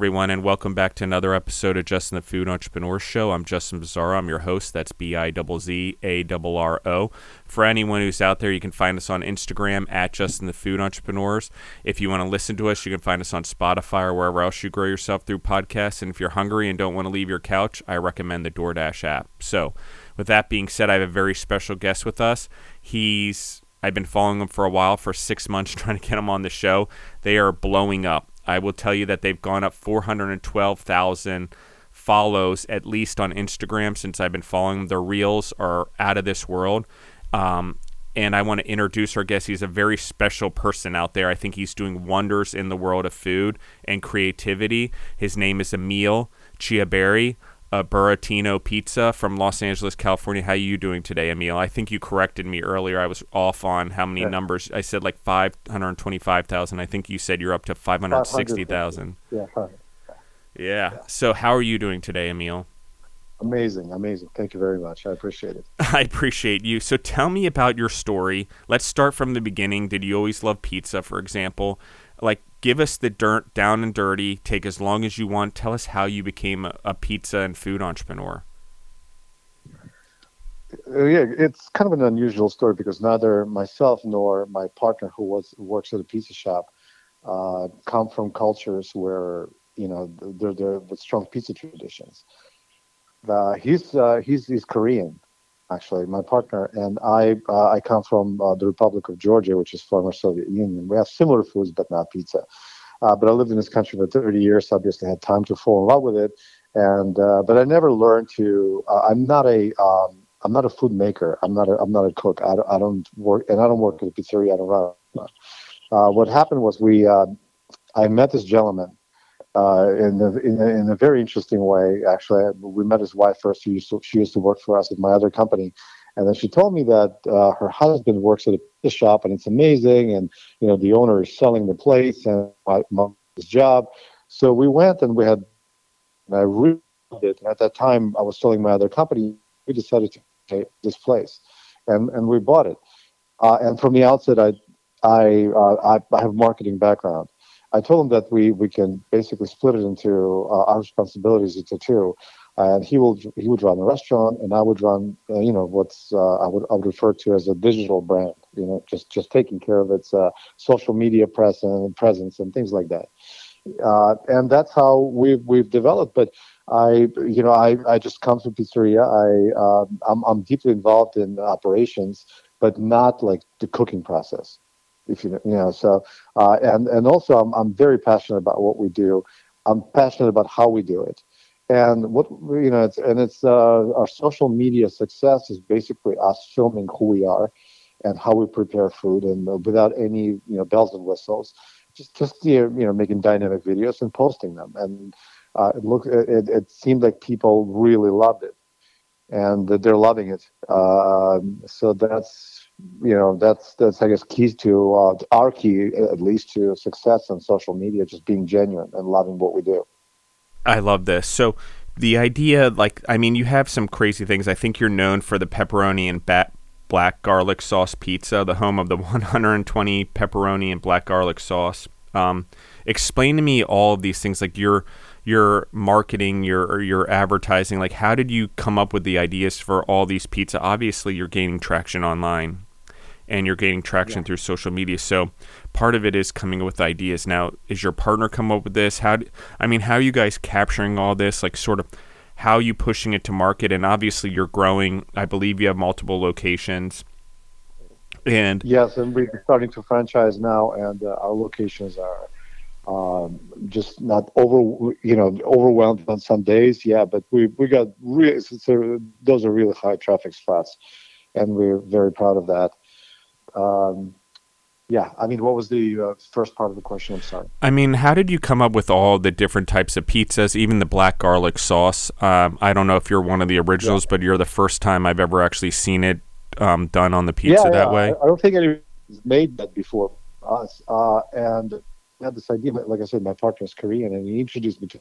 Everyone, and welcome back to another episode of Justin the Food Entrepreneur Show. I'm Justin Bizzarro. I'm your host. That's B I Z A R R O. For anyone who's out there, you can find us on Instagram at Justin the Food Entrepreneurs. If you want to listen to us, you can find us on Spotify or wherever else you grow yourself through podcasts. And if you're hungry and don't want to leave your couch, I recommend the DoorDash app. So, with that being said, I have a very special guest with us. He's I've been following him for a while, for six months, trying to get him on the show. They are blowing up. I will tell you that they've gone up 412,000 follows at least on Instagram since I've been following them. Their reels are out of this world. Um, and I want to introduce our guest. He's a very special person out there. I think he's doing wonders in the world of food and creativity. His name is Emil Chiaberi a Burattino Pizza from Los Angeles, California. How are you doing today, Emil? I think you corrected me earlier. I was off on how many yeah. numbers. I said like 525,000. I think you said you're up to 560,000. Yeah, yeah. Yeah. So how are you doing today, Emil? Amazing, amazing. Thank you very much. I appreciate it. I appreciate you. So tell me about your story. Let's start from the beginning. Did you always love pizza, for example? Like give us the dirt down and dirty. Take as long as you want. Tell us how you became a, a pizza and food entrepreneur. Uh, yeah, it's kind of an unusual story because neither myself nor my partner, who was works at a pizza shop, uh, come from cultures where you know they're, with strong pizza traditions. Uh, he's uh, he's he's Korean, actually, my partner, and I uh, I come from uh, the Republic of Georgia, which is former Soviet Union. We have similar foods, but not pizza. Uh, but I lived in this country for 30 years, so obviously had time to fall in love with it. And uh, but I never learned to. Uh, I'm not a um, I'm not a food maker. I'm not a I'm not a cook. I don't, I don't work and I don't work at a pizzeria. I don't run. Uh, what happened was we I met this gentleman uh, in, a, in, in a very interesting way. Actually, we met his wife first. She used to, she used to work for us at my other company, and then she told me that uh, her husband works at a shop and it's amazing, and you know the owner is selling the place and my, his job. So we went and we had, and I really it. And at that time, I was selling my other company. We decided to take this place, and and we bought it. Uh, and from the outset, I I, uh, I I have marketing background. I told him that we we can basically split it into uh, our responsibilities into two, and he will he would run the restaurant, and I would run uh, you know what's uh, I would I would refer to as a digital brand, you know, just just taking care of its uh, social media presence presence and things like that. Uh, and that's how we've we've developed. But I, you know, I, I just come from pizzeria. I, um, I'm, I'm deeply involved in operations, but not like the cooking process if you you know so uh, and and also I'm I'm very passionate about what we do. I'm passionate about how we do it, and what you know it's and it's uh, our social media success is basically us filming who we are and how we prepare food and uh, without any you know bells and whistles, just just you know making dynamic videos and posting them and. Uh, it look it, it seemed like people really loved it and that they're loving it. Uh, so that's you know that's that's I guess keys to uh, our key at least to success on social media, just being genuine and loving what we do. I love this. So the idea, like, I mean, you have some crazy things. I think you're known for the pepperoni and bat black garlic sauce pizza, the home of the 120 pepperoni and black garlic sauce. Um, explain to me all of these things, like your your marketing, your your advertising. Like, how did you come up with the ideas for all these pizza? Obviously, you're gaining traction online and you're gaining traction yeah. through social media. So part of it is coming up with ideas. Now, is your partner come up with this? How do, I mean, how are you guys capturing all this? Like sort of how are you pushing it to market? And obviously you're growing. I believe you have multiple locations. And yes, and we're starting to franchise now, and uh, our locations are um, just not over, you know, overwhelmed on some days. Yeah, but we we got really those are really high traffic spots, and we're very proud of that. Um, yeah, I mean, what was the uh, first part of the question? I'm sorry. I mean, how did you come up with all the different types of pizzas, even the black garlic sauce? Um, I don't know if you're one of the originals, yeah. but you're the first time I've ever actually seen it um, done on the pizza yeah, that yeah. way. I, I don't think anyone's made that before us. Uh, and I had this idea, but like I said, my partner is Korean, and he introduced me to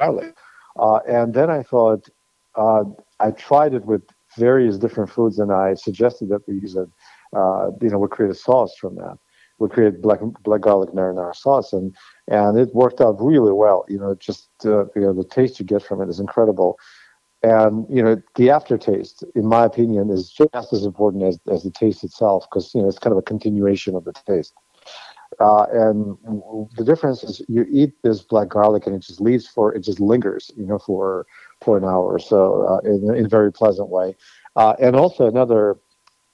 garlic. Uh, and then I thought, uh, I tried it with various different foods, and I suggested that we use a uh, you know, we create a sauce from that. we created black black garlic marinara sauce, and and it worked out really well. You know, just uh, you know the taste you get from it is incredible, and you know the aftertaste, in my opinion, is just as important as as the taste itself because you know it's kind of a continuation of the taste. Uh, and the difference is you eat this black garlic and it just leaves for it just lingers, you know, for for an hour or so uh, in, in a very pleasant way. Uh, and also another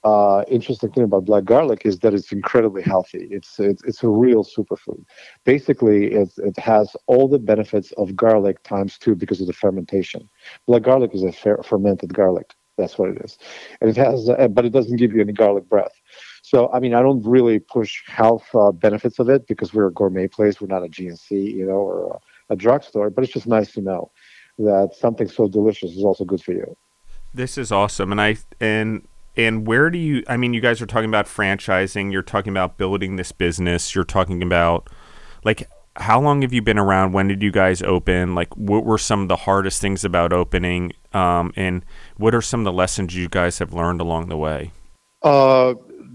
uh, interesting thing about black garlic is that it's incredibly healthy. It's it's, it's a real superfood. Basically, it, it has all the benefits of garlic times two because of the fermentation. Black garlic is a fer- fermented garlic. That's what it is, and it has, uh, but it doesn't give you any garlic breath. So, I mean, I don't really push health uh, benefits of it because we're a gourmet place. We're not a GNC, you know, or a, a drugstore. But it's just nice to know that something so delicious is also good for you. This is awesome, and I and and where do you? I mean, you guys are talking about franchising. You're talking about building this business. You're talking about like how long have you been around? When did you guys open? Like, what were some of the hardest things about opening? Um, and what are some of the lessons you guys have learned along the way? Uh,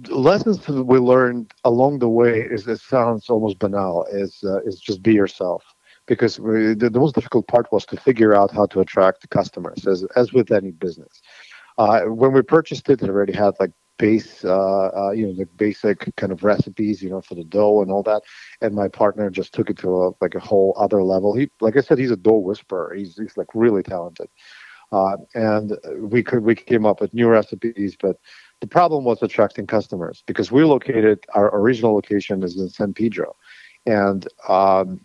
lessons we learned along the way is it sounds almost banal. Is uh, is just be yourself because we, the, the, most difficult part was to figure out how to attract customers, as as with any business. Uh, when we purchased it, it already had like base, uh, uh, you know, the basic kind of recipes, you know, for the dough and all that. And my partner just took it to a, like a whole other level. He, like I said, he's a dough whisperer. He's he's like really talented. Uh, and we could we came up with new recipes, but the problem was attracting customers because we're located. Our original location is in San Pedro, and um,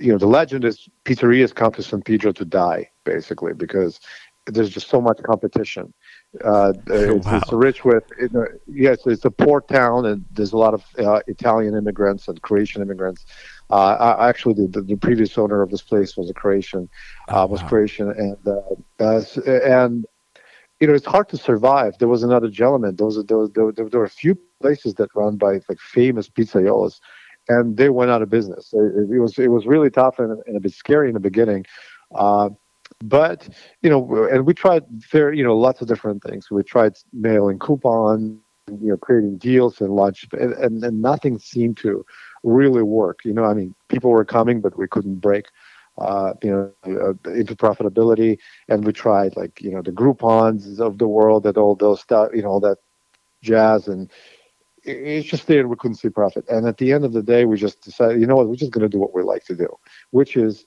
you know the legend is pizzerias come to San Pedro to die, basically, because there's just so much competition. Uh, it's, wow. it's, rich with you know, yes, it's a poor town, and there's a lot of uh, Italian immigrants and Croatian immigrants. Uh, actually, the, the, previous owner of this place was a Croatian, uh, oh, was wow. Croatian, and uh, uh, and you know it's hard to survive. There was another gentleman. There was, there, was, there, there were a few places that run by like famous pizzaiolas, and they went out of business. It, it was it was really tough and, and, a bit scary in the beginning. Uh, but you know, and we tried there, you know, lots of different things. We tried mailing coupons, you know, creating deals and lunch, and, and, and nothing seemed to really work. You know, I mean, people were coming, but we couldn't break. Uh, you know, uh, into profitability, and we tried like you know the Groupons of the world, that all those stuff, you know, all that jazz, and it's just there. We couldn't see profit, and at the end of the day, we just decided, you know what, we're just going to do what we like to do, which is,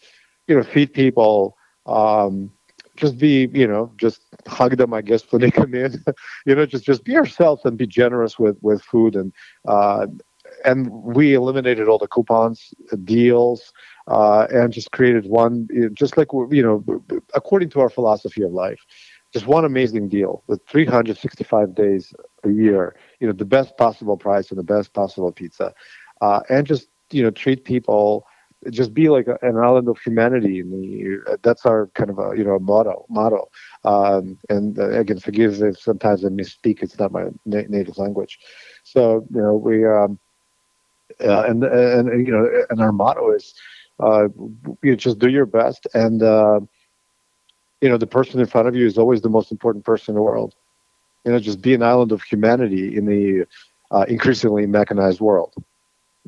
you know, feed people, um, just be you know just hug them i guess when they come in. You know just just be yourself and be generous with with food. And uh, and we eliminated all the coupons deals uh, and just created one just like you know according to our philosophy of life just one amazing deal with 365 days a year you know the best possible price and the best possible pizza. Uh, and just you know treat people just be like an island of humanity. And that's our kind of a you know motto. Motto. Um, and uh, again, forgive if sometimes I misspeak. It's not my na- native language. So you know we um, uh, and, and you know and our motto is uh, you just do your best and uh, you know the person in front of you is always the most important person in the world. You know, just be an island of humanity in the uh, increasingly mechanized world.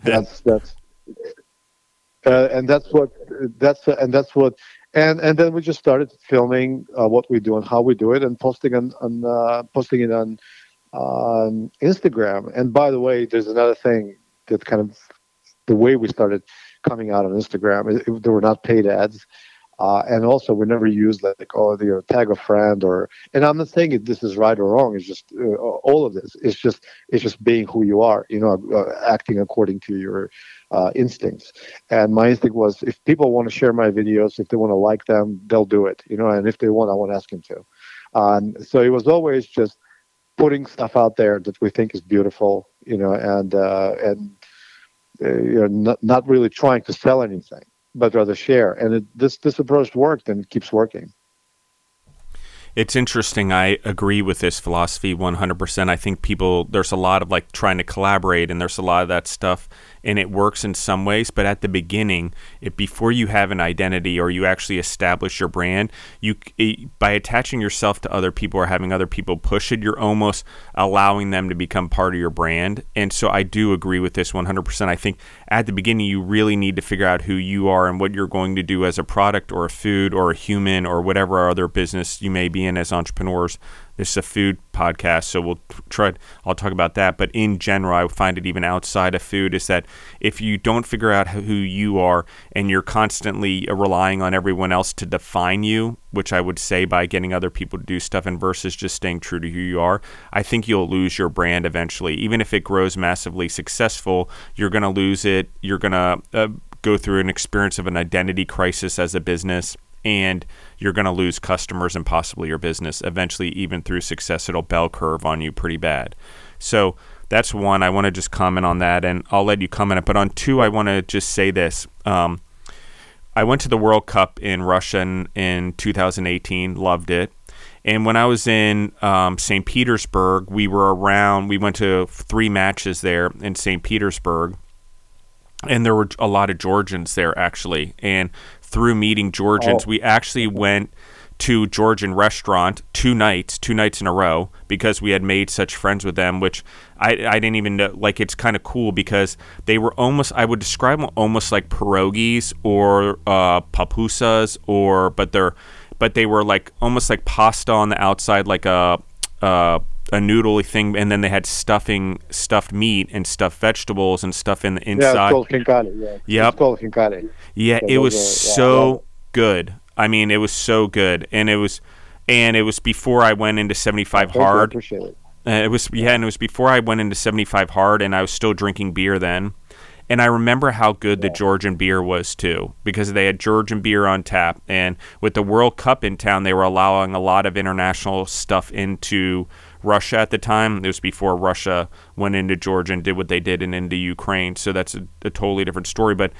That's that's uh, and that's what that's and that's what and and then we just started filming uh, what we do and how we do it and posting on, on uh, posting it on on Instagram. And by the way, there's another thing that kind of the way we started coming out on Instagram. It, it, there were not paid ads. Uh, and also, we never use like, oh, you the tag a friend or. And I'm not saying this is right or wrong. It's just uh, all of this. It's just it's just being who you are. You know, uh, acting according to your uh, instincts. And my instinct was, if people want to share my videos, if they want to like them, they'll do it. You know, and if they want, I won't ask them to. And so it was always just putting stuff out there that we think is beautiful. You know, and uh, and uh, you know, not, not really trying to sell anything but rather share. And it, this this approach worked and it keeps working. It's interesting. I agree with this philosophy 100%. I think people, there's a lot of like trying to collaborate and there's a lot of that stuff and it works in some ways. But at the beginning, it, before you have an identity or you actually establish your brand, you it, eh, by attaching yourself to other people or having other people push it, you're almost allowing them to become part of your brand. And so I do agree with this 100%. I think at the beginning, you really need to figure out who you are and what you're going to do as a product or a food or a human or whatever other business you may be in as entrepreneurs this is a food podcast, so we'll try. I'll talk about that. But in general, I find it even outside of food is that if you don't figure out who you are and you're constantly relying on everyone else to define you, which I would say by getting other people to do stuff and versus just staying true to who you are, I think you'll lose your brand eventually. Even if it grows massively successful, you're going to lose it. You're going to uh, go through an experience of an identity crisis as a business and you're going to lose customers and possibly your business. Eventually, even through success, it'll bell curve on you pretty bad. So that's one. I want to just comment on that, and I'll let you comment. It. But on two, I want to just say this. Um, I went to the World Cup in Russia in, in 2018, loved it. And when I was in um, St. Petersburg, we were around, we went to three matches there in St. Petersburg. And there were a lot of Georgians there, actually. And through meeting Georgians. Oh. We actually went to Georgian restaurant two nights, two nights in a row, because we had made such friends with them. Which I, I didn't even know. Like it's kind of cool because they were almost I would describe them almost like pierogies or uh, papusas, or but they're but they were like almost like pasta on the outside, like a. Uh, a noodly thing, and then they had stuffing, stuffed meat, and stuffed vegetables, and stuff in the inside. Yeah, it's called khinkali. Yeah, yep. it's called. Yeah, so it was are, so yeah, good. I mean, it was so good, and it was, and it was before I went into seventy five hard. I appreciate it. Uh, it was yeah, and it was before I went into seventy five hard, and I was still drinking beer then. And I remember how good the Georgian beer was too, because they had Georgian beer on tap. And with the World Cup in town, they were allowing a lot of international stuff into Russia at the time. It was before Russia went into Georgia and did what they did and into Ukraine. So that's a, a totally different story. But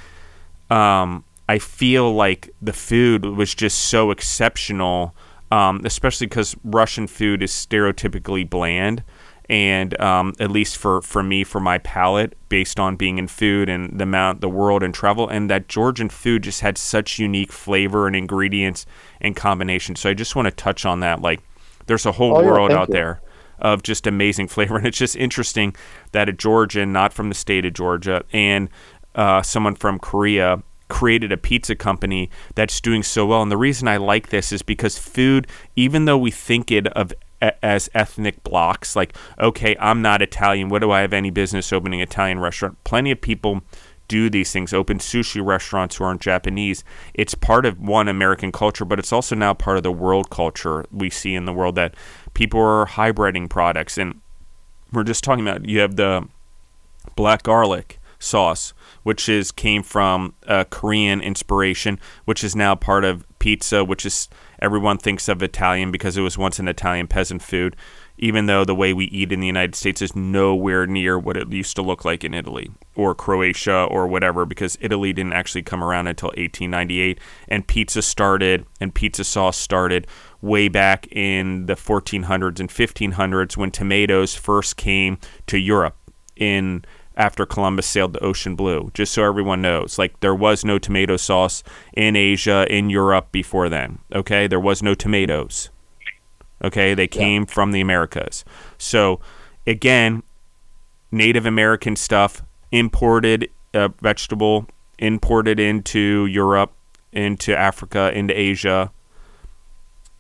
um, I feel like the food was just so exceptional, um, especially because Russian food is stereotypically bland. And um, at least for, for me, for my palate, based on being in food and the amount, the world and travel, and that Georgian food just had such unique flavor and ingredients and combinations. So I just want to touch on that. Like, there's a whole oh, world yeah, out you. there of just amazing flavor. And it's just interesting that a Georgian, not from the state of Georgia, and uh, someone from Korea created a pizza company that's doing so well. And the reason I like this is because food, even though we think it of as ethnic blocks, like okay, I'm not Italian. What do I have any business opening an Italian restaurant? Plenty of people do these things, open sushi restaurants who aren't Japanese. It's part of one American culture, but it's also now part of the world culture we see in the world that people are hybriding products. And we're just talking about you have the black garlic sauce, which is came from a Korean inspiration, which is now part of pizza, which is everyone thinks of Italian because it was once an Italian peasant food even though the way we eat in the United States is nowhere near what it used to look like in Italy or Croatia or whatever, because Italy didn't actually come around until 1898, and pizza started and pizza sauce started way back in the 1400s and 1500s when tomatoes first came to Europe in after Columbus sailed the ocean blue. Just so everyone knows, like there was no tomato sauce in Asia, in Europe before then. Okay, there was no tomatoes. Okay, they came yeah. from the Americas. So, again, Native American stuff imported uh, vegetable imported into Europe, into Africa, into Asia.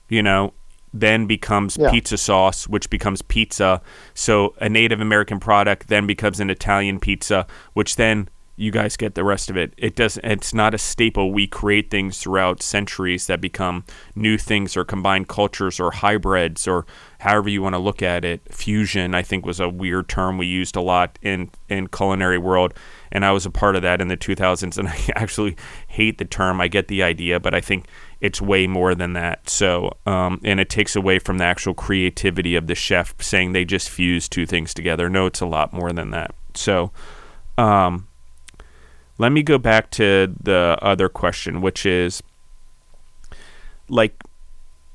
You know, then becomes yeah. pizza sauce, which becomes pizza. So a Native American product then becomes an Italian pizza, which then you guys get the rest of it. It does it's not a staple. We create things throughout centuries that become new things or combined cultures or hybrids or however you want to look at it. Fusion, I think was a weird term we used a lot in in culinary world and I was a part of that in the 2000s and I actually hate the term. I get the idea, but I think it's way more than that. So, um, and it takes away from the actual creativity of the chef saying they just fuse two things together. No, it's a lot more than that. So, um, let me go back to the other question, which is like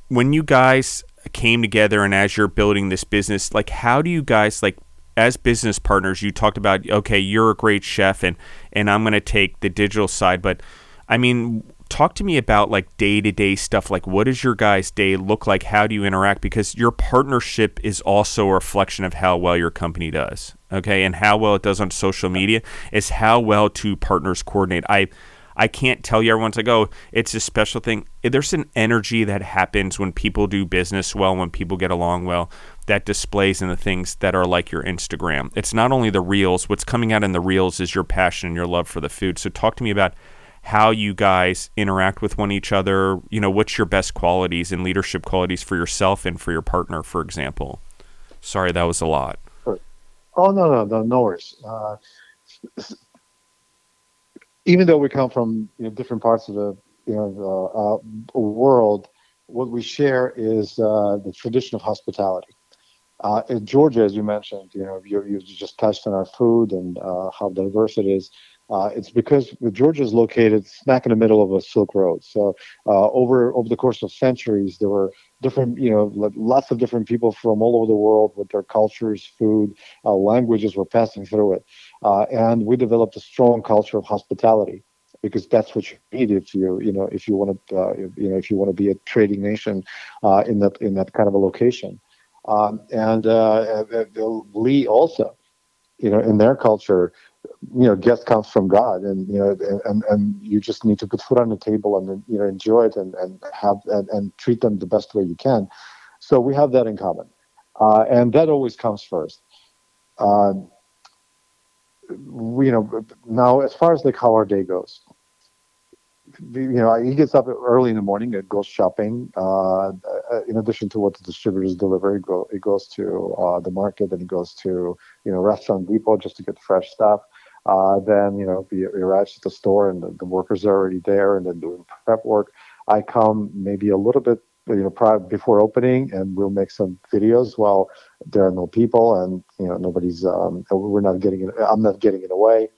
when you guys came together and as you're building this business, like how do you guys like as business partners, you talked about okay, you're a great chef and and I'm going to take the digital side, but I mean, talk to me about like day to day stuff. Like, what does your guys' day look like? How do you interact? Because your partnership is also a reflection of how well your company does. Okay, and how well it does on social media is how well two partners coordinate. I I can't tell you everyone's like, oh, it's a special thing. There's an energy that happens when people do business well, when people get along well, that displays in the things that are like your Instagram. It's not only the reels, what's coming out in the reels is your passion and your love for the food. So talk to me about how you guys interact with one each other. You know, what's your best qualities and leadership qualities for yourself and for your partner, for example? Sorry, that was a lot. Oh no, no, no, no worries. Uh, even though we come from you know, different parts of the you know the, uh, world, what we share is uh, the tradition of hospitality. Uh, in Georgia, as you mentioned, you know, you, you just touched on our food and uh, how diverse it is. Uh, it's because Georgia is located smack in the middle of a Silk Road. So uh, over over the course of centuries, there were different, you know, lots of different people from all over the world with their cultures, food, uh, languages were passing through it, uh, and we developed a strong culture of hospitality because that's what you need if you you know if you want to uh, you know if you want to be a trading nation uh, in that in that kind of a location. Um, and Lee also, you know, in their culture you know guest comes from god and you know and and you just need to put food on the table and you know enjoy it and and have and, and treat them the best way you can so we have that in common uh, and that always comes first uh, you know now as far as like how our day goes you know, he gets up early in the morning and goes shopping. Uh, uh, in addition to what the distributors deliver, he, go, he goes to uh, the market and it goes to you know Restaurant Depot just to get fresh stuff. Uh, then you know he arrives at the store and the, the, workers are already there and then doing prep work. I come maybe a little bit you know prior before opening and we'll make some videos while there are no people and you know nobody's um, we're not getting it. I'm not getting it away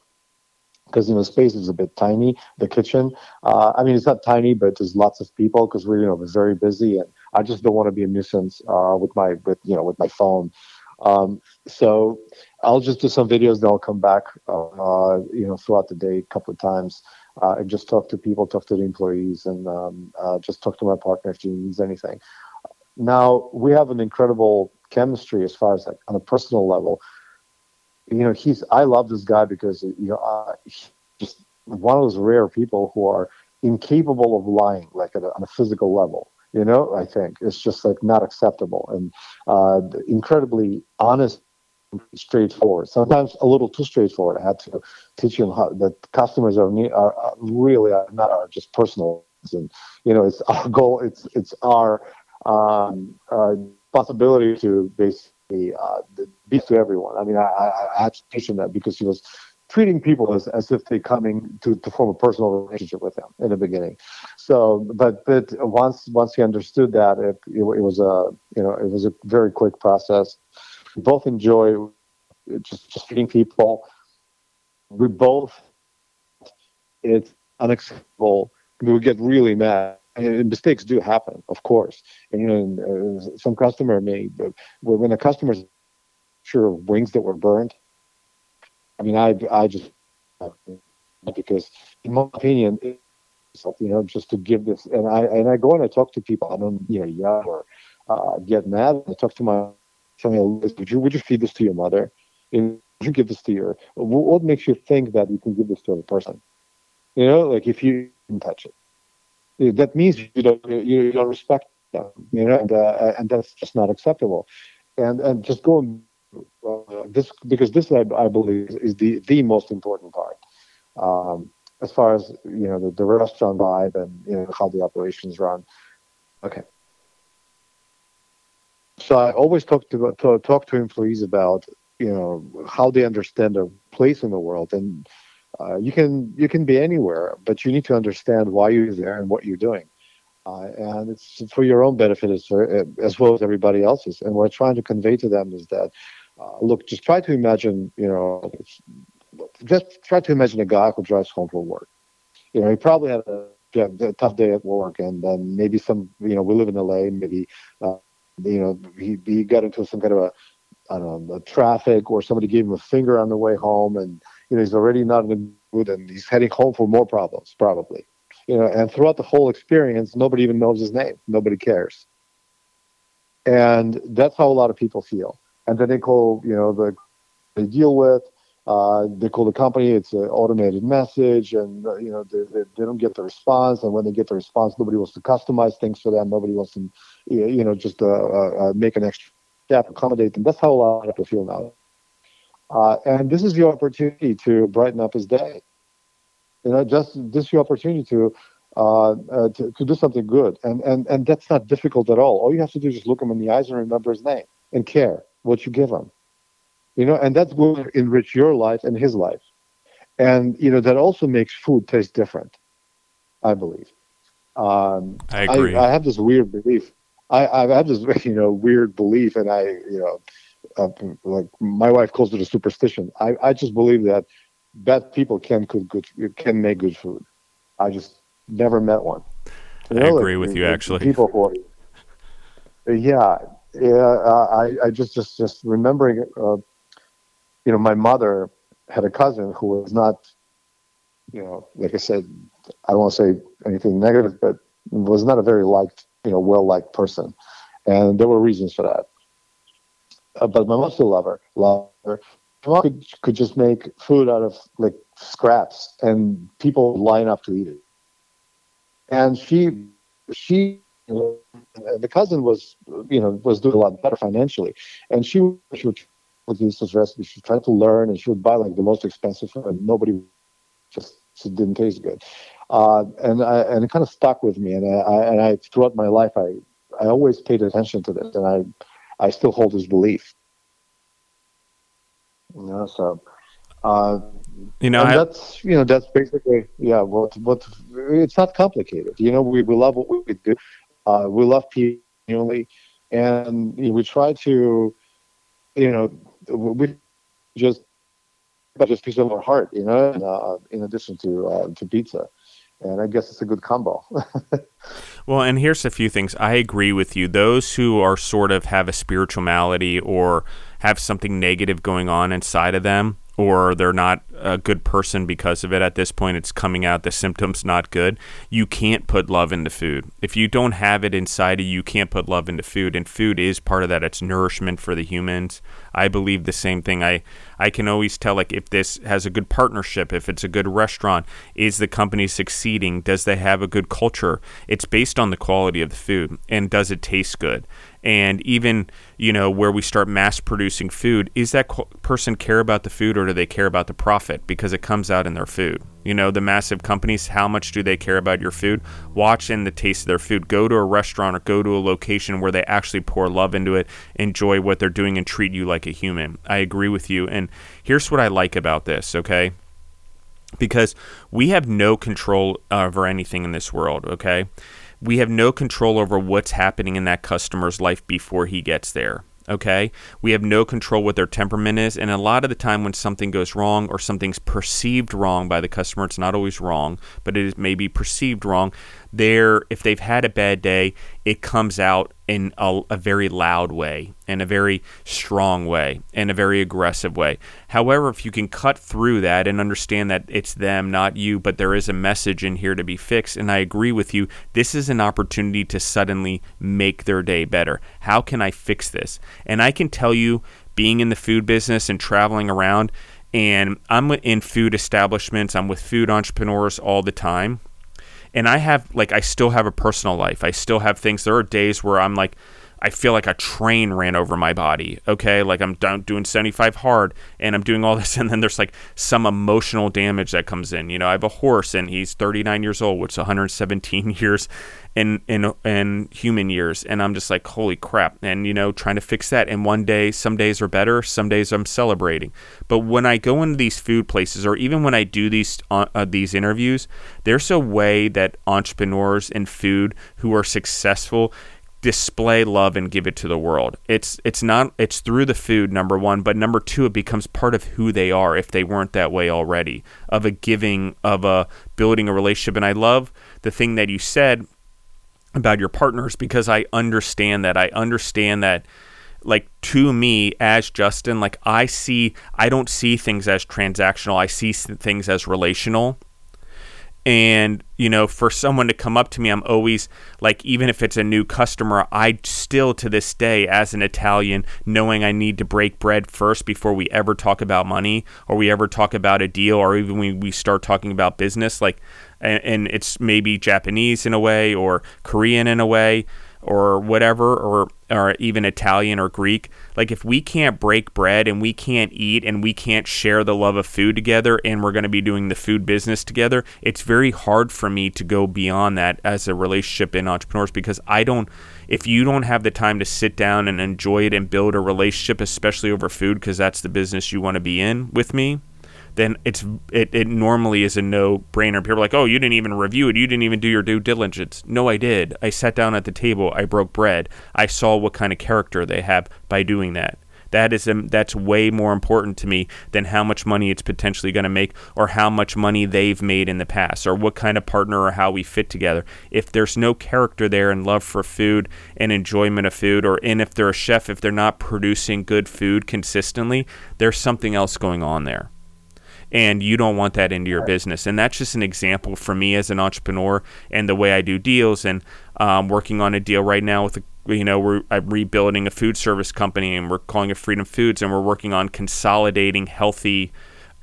because you know space is a bit tiny. The kitchen, uh, I mean, it's not tiny, but there's lots of people because we're you know very busy, and I just don't want to be a nuisance uh, with my with you know with my phone. Um, so I'll just do some videos, then I'll come back, uh, you know, throughout the day a couple of times uh, and just talk to people, talk to the employees, and um, uh, just talk to my partner if she needs anything. Now we have an incredible chemistry as far as like on a personal level you know, he's I love this guy because you know, uh, just one of those rare people who are incapable of lying, like a, on a physical level. You know, I think it's just like not acceptable and uh, incredibly honest straightforward. Sometimes a little too straightforward. I had to teach him how that customers are, are really are not are just personal, and you know it's our goal. It's it's our um, uh, possibility to basically uh, beat to everyone. I mean, I, I, I had to teach him that because he was treating people as, as if they're coming to, to form a personal relationship with them in the beginning. So, but but once once he understood that, it, it, it was a you know it was a very quick process. We both enjoy just just treating people. We both it's unacceptable. We would get really mad and mistakes do happen, of course. And you know, uh, some customer may, when a customer's sure wings that were burned. I mean, I I just because in my opinion, you know, just to give this, and I and I go and I talk to people. I don't, you know, yell or uh, get mad. I talk to my, tell me, would you would you feed this to your mother? Would you give this to your? What makes you think that you can give this to a person? You know, like if you can touch it that means you don't you don't respect them, you know, and uh, and that's just not acceptable. And and just go uh, this because this I, I, believe is the the most important part. Um, as far as you know the, the restaurant vibe and you know how the operations run. Okay. So I always talk to, to talk to employees about you know how they understand their place in the world and uh, you can you can be anywhere, but you need to understand why you're there and what you're doing, uh, and it's for your own benefit as, as well as everybody else's. And what I'm trying to convey to them is that, uh, look, just try to imagine, you know, just try to imagine a guy who drives home from work. You know, he probably had a, a tough day at work, and then maybe some, you know, we live in LA, maybe uh, you know, he, he got into some kind of a, I don't know, traffic or somebody gave him a finger on the way home and, you know, he's already not in the mood and he's heading home for more problems, probably. You know, and throughout the whole experience, nobody even knows his name. Nobody cares. And that's how a lot of people feel. And then they call, you know, the they deal with, uh, they call the company. It's an automated message, and uh, you know they, they, they, don't get the response. And when they get the response, nobody wants to customize things for them. Nobody wants to, you know, just uh, uh, uh, make an extra step, accommodate them. That's how a lot of people feel now. Uh, and this is your opportunity to brighten up his day. You know, just this is your opportunity to, to to do something good. And and and that's not difficult at all. All you have to do is just look him in the eyes and remember his name and care what you give him you know, and that will enrich your life and his life. And, you know, that also makes food taste different, I believe. Um, I agree. I, I, have this weird belief. I, I have this, you know, weird belief, and I, you know, uh, like my wife calls it a superstition. I, I just believe that bad people can cook good, can make good food. I just never met one. You know, I agree like, with you, actually. People who, yeah, yeah. Uh, I, I just, just, just remembering uh, you know, my mother had a cousin who was not, you know, like I said, I don't want to say anything negative, but was not a very liked, you know, well liked person, and there were reasons for that. Uh, but my mom still loved her. Loved her. My mom could, could just make food out of like scraps, and people line up to eat it. And she, she, the cousin was, you know, was doing a lot better financially, and she, she would with these recipes. She tried to learn, and she would buy like the most expensive, and nobody just it didn't taste good. Uh, and I, and it kind of stuck with me, and I, and I throughout my life, I I always paid attention to this, and I I still hold this belief. You know, so. Uh, you know, I, that's you know that's basically yeah. What what it's not complicated. You know, we, we love what we do. Uh, we love people, and we try to, you know, we just but just piece of our heart, you know, and, uh, in addition to uh, to pizza. And I guess it's a good combo. well, and here's a few things. I agree with you. Those who are sort of have a spiritual malady or have something negative going on inside of them, or they're not a good person because of it. At this point it's coming out the symptoms not good. You can't put love into food. If you don't have it inside of you you can't put love into food and food is part of that. It's nourishment for the humans. I believe the same thing. I i can always tell like if this has a good partnership if it's a good restaurant is the company succeeding? Does they have a good culture? It's based on the quality of the food and does it taste good and even you know where we start mass producing food is that co- person care about the food or do they care about the profit? Because it comes out in their food. You know the massive companies how much do they care about your food? Watch in the taste of their food. Go to a restaurant or go to a location where they actually pour love into it enjoy what they're doing and treat you like a human. I agree with you and here's what i like about this okay? Because we have no control over anything in this world okay we have no control over what's happening in that customer's life before he gets there. Okay. We have no control what their temperament is. And a lot of the time, when something goes wrong or something's perceived wrong by the customer, it's not always wrong, but it is maybe perceived wrong they're if they've had a bad day, it comes out in a, a, very loud way, in a very strong way, in a very aggressive way. However, if you can cut through that and understand that it's them, not you, but there is a message in here to be fixed, and I agree with you, this is an opportunity to suddenly make their day better. How can I fix this? And I can tell you, being in the food business and traveling around, and I'm in food establishments, I'm with food entrepreneurs all the time and I have like I still have a personal life. I still have things. There are days where I'm like I feel like a train ran over my body. Okay, like I'm doing 75 hard and I'm doing all this, and then there's like some emotional damage that comes in. You know, I have a horse and he's 39 years old, which is 117 years in in in human years, and I'm just like, holy crap! And you know, trying to fix that. And one day, some days are better, some days I'm celebrating. But when I go into these food places, or even when I do these uh, uh these interviews, there's a way that entrepreneurs in food who are successful display love and give it to the world. It's it's not it's through the food number 1, but number 2 it becomes part of who they are if they weren't that way already of a giving of a building a relationship and I love the thing that you said about your partners because I understand that. I understand that like to me as Justin, like I see I don't see things as transactional. I see things as relational. And, you know, for someone to come up to me, I'm always like, even if it's a new customer, I still to this day, as an Italian, knowing I need to break bread first before we ever talk about money or we ever talk about a deal or even when we start talking about business, like, and, and it's maybe Japanese in a way or Korean in a way or whatever or or even Italian or Greek. Like if we can't break bread and we can't eat and we can't share the love of food together and we're going to be doing the food business together it's very hard for me to go beyond that as a relationship in entrepreneurs because I don't if you don't have the time to sit down and enjoy it and build a relationship especially over food because that's the business you want to be in with me then it's it, it normally is a no brainer. People are like, oh, you didn't even review it. You didn't even do your due diligence. No, I did. I sat down at the table. I broke bread. I saw what kind of character they have by doing that. That is um, that's way more important to me than how much money it's potentially going to make or how much money they've made in the past or what kind of partner or how we fit together. If there's no character there and love for food and enjoyment of food or and if they're a chef if they're not producing good food consistently, there's something else going on there and you don't want that into your business. And that's just an example for me as an entrepreneur and the way I do deals. And um, working on a deal right now with a you know we're I'm rebuilding a food service company and we're calling it Freedom Foods and we're working on consolidating healthy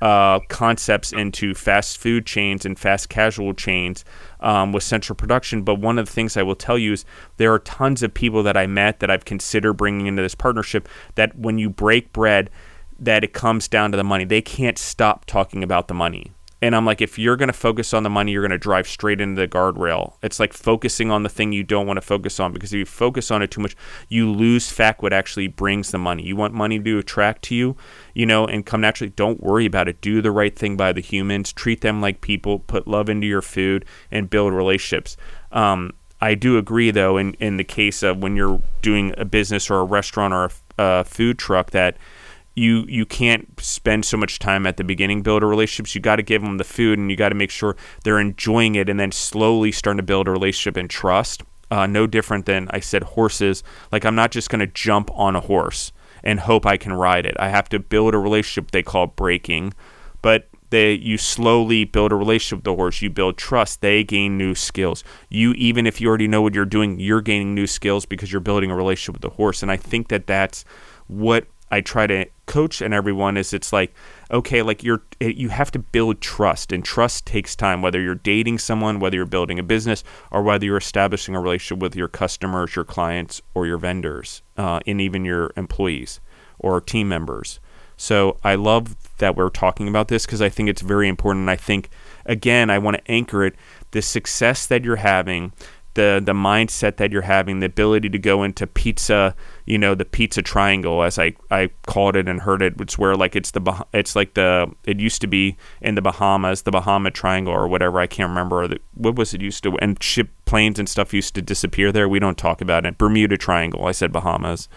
uh, concepts into fast food chains and fast casual chains um, with central production. But one of the things I will tell you is there are tons of people that I met that I've considered bringing into this partnership that when you break bread, that it comes down to the money. They can't stop talking about the money. And I'm like, if you're going to focus on the money, you're going to drive straight into the guardrail. It's like focusing on the thing you don't want to focus on because if you focus on it too much, you lose fact what actually brings the money. You want money to attract to you, you know, and come naturally. Don't worry about it. Do the right thing by the humans. Treat them like people. Put love into your food and build relationships. Um, I do agree, though, in, in the case of when you're doing a business or a restaurant or a, a food truck, that – you you can't spend so much time at the beginning build a relationships you got to give them the food and you got to make sure they're enjoying it and then slowly starting to build a relationship and trust. Uh, no different than i said horses. Like i'm not just going to jump on a horse and hope i can ride it. I have to build a relationship they call breaking but they you slowly build a relationship with the horse. You build trust. They gain new skills. You even if you already know what you're doing you're gaining new skills because you're building a relationship with the horse. And i think that that's what I try to coach and everyone is it's like okay like you're you have to build trust and trust takes time whether you're dating someone whether you're building a business or whether you're establishing a relationship with your customers your clients or your vendors uh, and even your employees or team members. So I love that we're talking about this because I think it's very important and I think again I want to anchor it the success that you're having the the mindset that you're having, the ability to go into pizza, you know, the pizza triangle as I, I called it and heard it. It's where like it's the it's like the it used to be in the Bahamas, the Bahama Triangle or whatever. I can't remember what was it used to. And ship planes and stuff used to disappear there. We don't talk about it. Bermuda Triangle. I said Bahamas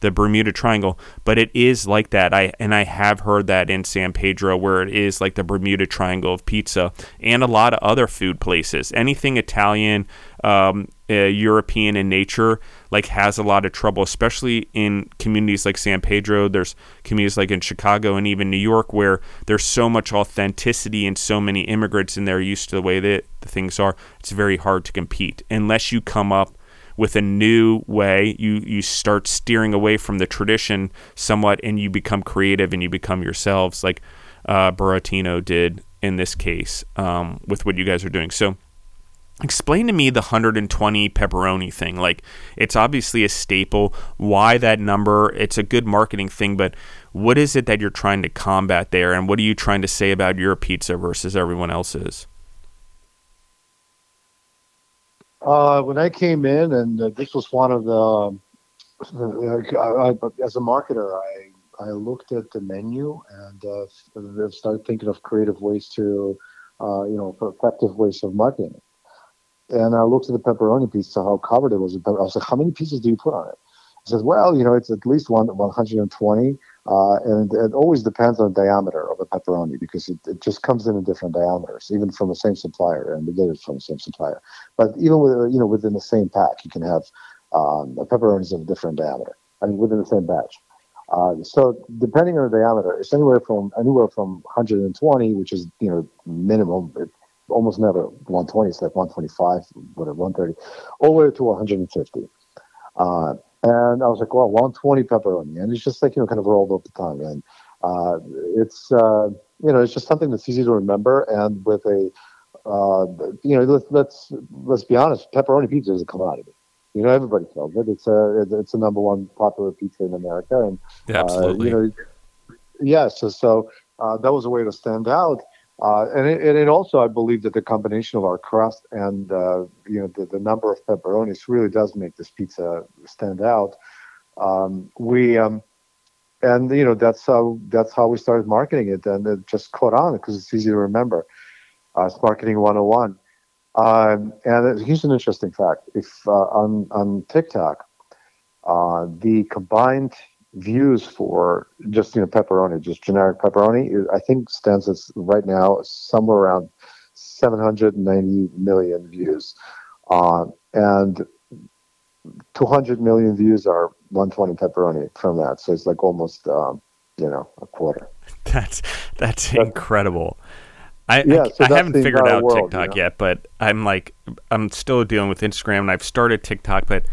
the Bermuda Triangle, but it is like that. I and I have heard that in San Pedro, where it is like the Bermuda Triangle of pizza, and a lot of other food places. Anything Italian, um, uh, European in nature, like has a lot of trouble, especially in communities like San Pedro. There's communities like in Chicago and even New York where there's so much authenticity and so many immigrants and they're used to the way that the things are. It's very hard to compete unless you come up with a new way. You you start steering away from the tradition somewhat, and you become creative and you become yourselves, like uh, Burattino did in this case um, with what you guys are doing. So explain to me the 120 pepperoni thing. Like it's obviously a staple. Why that number? It's a good marketing thing but what is it that you're trying to combat there and what are you trying to say about your pizza versus everyone else's? Uh, when I came in, and uh, this was one of the, uh, I, as a marketer, I I looked at the menu and uh, started thinking of creative ways to, uh, you know, effective ways of marketing. And I looked at the pepperoni pizza, how covered it was. I was like, how many pieces do you put on it? He says, well, you know, it's at least one 120. Uh, and it always depends on the diameter of a pepperoni because it, it just comes in in different diameters, even from the same supplier, and we get it from the same supplier. But even with, you know within the same pack, you can have um, pepperonis of a different diameter. I mean, within the same batch. Uh, so depending on the diameter, it's anywhere from anywhere from 120, which is you know minimum. It, almost never 120. It's like 125, whatever, 130, all the way to 150. Uh, and I was like, well, 120 pepperoni, and it's just like you know, kind of rolled off the tongue, and uh, it's uh, you know, it's just something that's easy to remember, and with a uh, you know, let's let's let's be honest, pepperoni pizza is a commodity. You know, everybody sells it. It's a it's a number one popular pizza in America, and yeah, absolutely. Uh, you know, yes. so, so uh, that was a way to stand out. Uh, and, it, and it also, I believe that the combination of our crust and uh, you know the, the number of pepperonis really does make this pizza stand out. Um, we um, and you know that's how that's how we started marketing it, and it just caught on because it's easy to remember. Uh, it's marketing 101. Um, and here's an interesting fact: if uh, on on TikTok, uh, the combined views for just you know pepperoni, just generic pepperoni, I think stands at right now somewhere around 790 million views, uh, and 200 million views are 120 pepperoni from that. So it's like almost um, you know a quarter. That's that's, incredible. I, yeah, I, so I haven't figured out world, TikTok you know? yet, but I'm like I'm still dealing with Instagram and I've started TikTok, but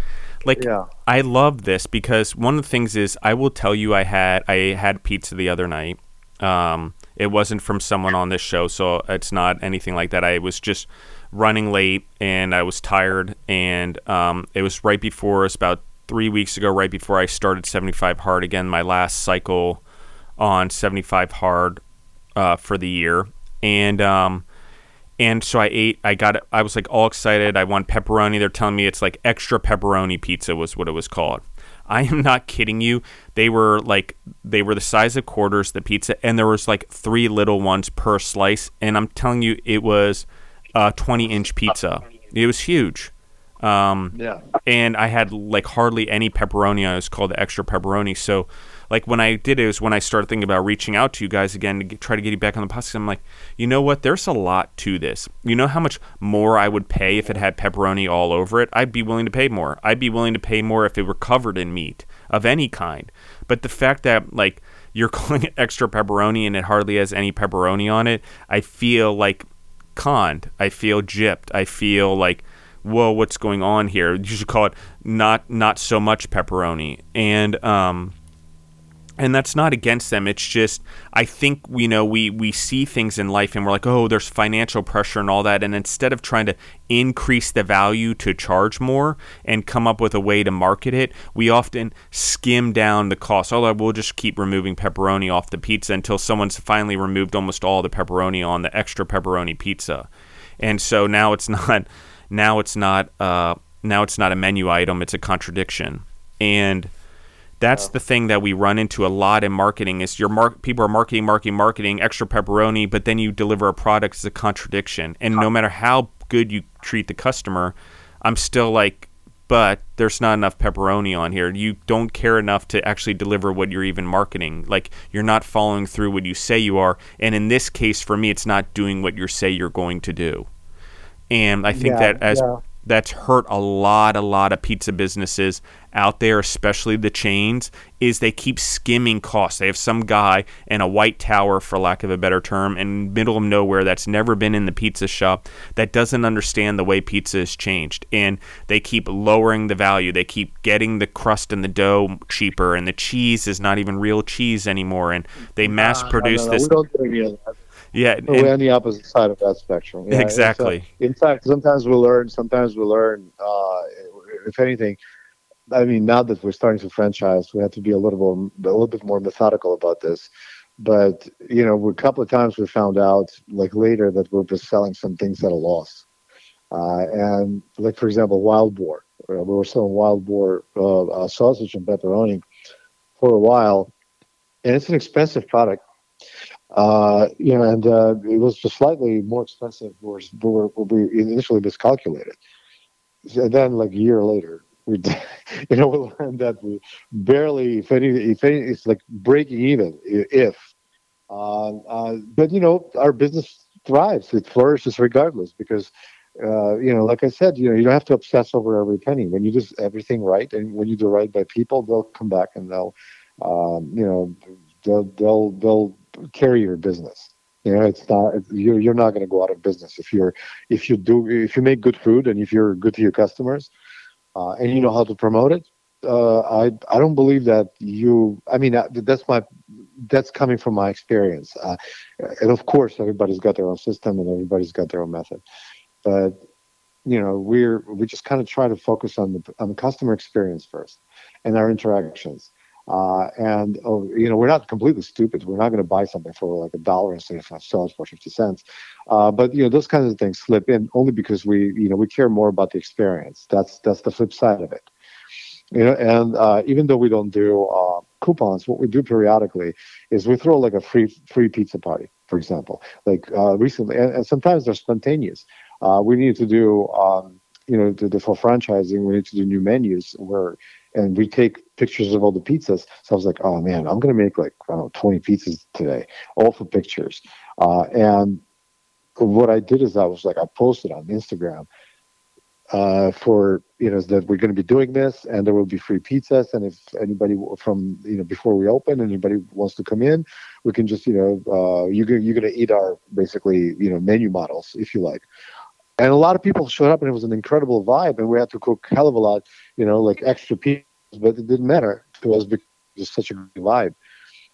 like yeah. I love this because one of the things is I will tell you I had I had pizza the other night. Um, it wasn't from someone on this show, so it's not anything like that. I was just running late and I was tired, and um, it was right before it's about three weeks ago, right before I started 75 hard again, my last cycle on 75 hard uh, for the year, and um, and so I ate. I got. I was like all excited. I want pepperoni. They're telling me it's like extra pepperoni pizza was what it was called. I am not kidding you. They were like they were the size of quarters, the pizza, and there was like three little ones per slice. And I'm telling you, it was a 20 inch pizza. It was huge. Um, yeah. And I had like hardly any pepperoni. I was called the extra pepperoni. So like when I did it was when I started thinking about reaching out to you guys again to get, try to get you back on the podcast. I'm like, you know what? There's a lot to this. You know how much more I would pay if it had pepperoni all over it? I'd be willing to pay more. I'd be willing to pay more if it were covered in meat of any kind. But the fact that like you're calling it extra pepperoni and it hardly has any pepperoni on it, I feel like conned. I feel gypped. I feel like whoa, what's going on here? You should call it not not so much pepperoni. And um, and that's not against them. It's just i think you know we we see things in life and we're like oh there's financial pressure and all that. And instead of trying to increase the value to charge more and come up with a way to market it we often skim down the cost. Although we'll just keep removing pepperoni off the pizza until someone's finally removed almost all the pepperoni on the extra pepperoni pizza. And so now it's not now it's not uh, now it's not a menu item. It's a contradiction. And that's yeah. the thing that we run into a lot in marketing is your mar- people are marketing, marketing, marketing, extra pepperoni, but then you deliver a product as a contradiction. And no matter how good you treat the customer, I'm still like, but there's not enough pepperoni on here. You don't care enough to actually deliver what you're even marketing. Like you're not following through what you say you are. And in this case, for me, it's not doing what you say you're going to do. And I think yeah, that as yeah that's hurt a lot, a lot of pizza businesses out there, especially the chains, is they keep skimming costs. They have some guy in a white tower, for lack of a better term, in middle of nowhere that's never been in the pizza shop that doesn't understand the way pizza has changed. And they keep lowering the value. They keep getting the crust and the dough cheaper, and the cheese is not even real cheese anymore. And they mass produce no, no, no, this. Yeah, we're on the opposite side of that spectrum. Yeah, exactly. in fact, sometimes we learn. Sometimes we learn. Uh, if anything, I mean, now that we're starting to franchise, we have to be a little more, a little bit more methodical about this. But you know, a couple of times we found out, like later, that we're just selling some things at a loss. Uh, and like for example, wild boar. We were selling wild boar uh, uh, sausage and pepperoni for a while, and it's an expensive product uh, you know, and uh, it was just slightly more expensive. Where we initially miscalculated. And then, like a year later, we you know we learned that we barely if any if any it's like breaking even if uh, uh, but you know our business thrives it flourishes regardless because uh, you know like i said you know you don't have to obsess over every penny when you do everything right and when you do right by people they'll come back and they'll um, you know they'll they'll they'll carry your business you know, it's not you're you're not going to go out of business if you're if you do if you make good food and if you're good to your customers, uh, and you know how to promote it. Uh, I I don't believe that you. I mean, that's my that's coming from my experience. Uh, and of course, everybody's got their own system and everybody's got their own method, but you know, we're we just kind of try to focus on the on the customer experience first and our interactions. Uh, and oh, you know, we're not completely stupid. We're not going to buy something for like a dollar instead of sell for fifty cents. Uh, but you know, those kinds of things slip in only because we, you know, we care more about the experience. That's that's the flip side of it. You know, and uh, even though we don't do uh, coupons, what we do periodically is we throw like a free free pizza party, for example. Like uh, recently, and, and, sometimes they're spontaneous. Uh, we need to do. Um, you know, to, to, for franchising, we need to do new menus where and we take pictures of all the pizzas. So I was like, oh man, I'm gonna make like I don't know 20 pizzas today, all for pictures. Uh, and what I did is I was like, I posted on Instagram uh, for you know that we're going to be doing this, and there will be free pizzas. And if anybody from you know before we open, anybody wants to come in, we can just you know uh, you you're going to eat our basically you know menu models if you like. And a lot of people showed up, and it was an incredible vibe. And we had to cook hell of a lot, you know, like extra pizzas but it didn't matter to us because it's such a great vibe.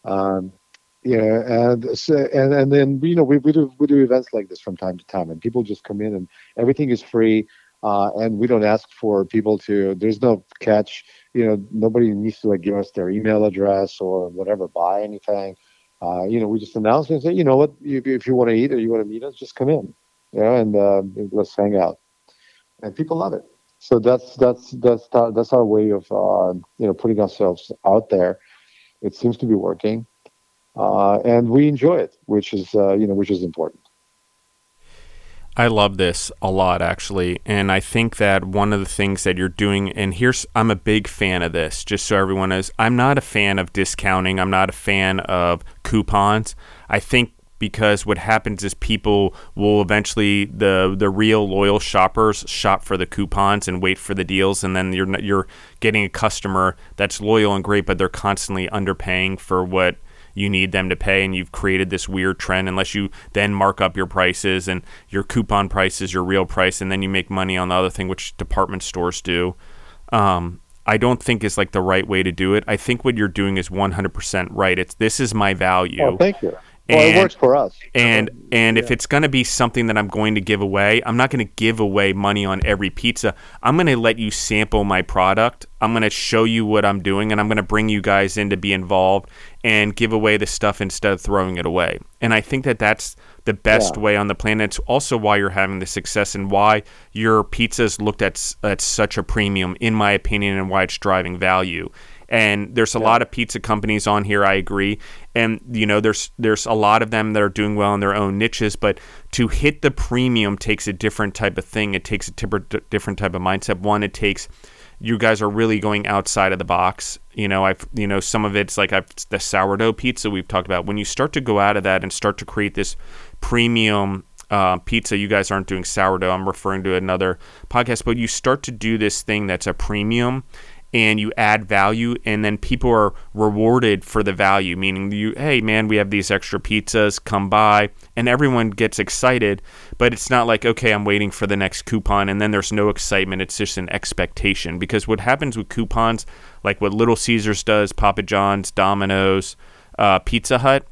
Um, yeah, and so, and and then you know we, we do we do events like this from time to time, and people just come in and everything is free, uh, and we don't ask for people to. There's no catch. You know, nobody needs to like give us their email address or whatever, buy anything. Uh, you know, we just announce and say, you know what, if, if you want to eat or you want to meet us, just come in. You know, and let's hang out. And people love it so that's that's that's that's our way of uh, you know putting ourselves out there. It seems to be working, uh, and we enjoy it, which is uh, you know which is important. I love this a lot actually, and I think that one of the things that you're doing, and here's I'm a big fan of this. Just so everyone knows, I'm not a fan of discounting. I'm not a fan of coupons. I think because what happens is people will eventually the the real loyal shoppers shop for the coupons and wait for the deals and then you're you're getting a customer that's loyal and great but they're constantly underpaying for what you need them to pay and you've created this weird trend unless you then mark up your prices and your coupon price is your real price and then you make money on the other thing which department stores do um, I don't think is like the right way to do it. I think what you're doing is 100% right. It's this is my value. Oh, thank you. Well, and, it works for us. And and yeah. if it's going to be something that I'm going to give away, I'm not going to give away money on every pizza. I'm going to let you sample my product. I'm going to show you what I'm doing, and I'm going to bring you guys in to be involved and give away the stuff instead of throwing it away. And I think that that's the best yeah. way on the planet. It's also why you're having the success and why your pizzas looked at at such a premium, in my opinion, and why it's driving value and there's a yeah. lot of pizza companies on here I agree. And you know there's there's a lot of them that are doing well in their own niches but to hit the premium takes a different type of thing. It takes a different type of mindset. One it takes you guys are really going outside of the box. You know i've you know some of it's like I've, the sourdough pizza we've talked about. When you start to go out of that and start to create this premium uh, pizza you guys aren't doing sourdough. I'm referring to another podcast but you start to do this thing that's a premium and you add value and then people are rewarded for the value meaning you hey man we have these extra pizzas come by and everyone gets excited but it's not like okay i'm waiting for the next coupon and then there's no excitement it's just an expectation because what happens with coupons like what little caesars does papa john's domino's uh, pizza hut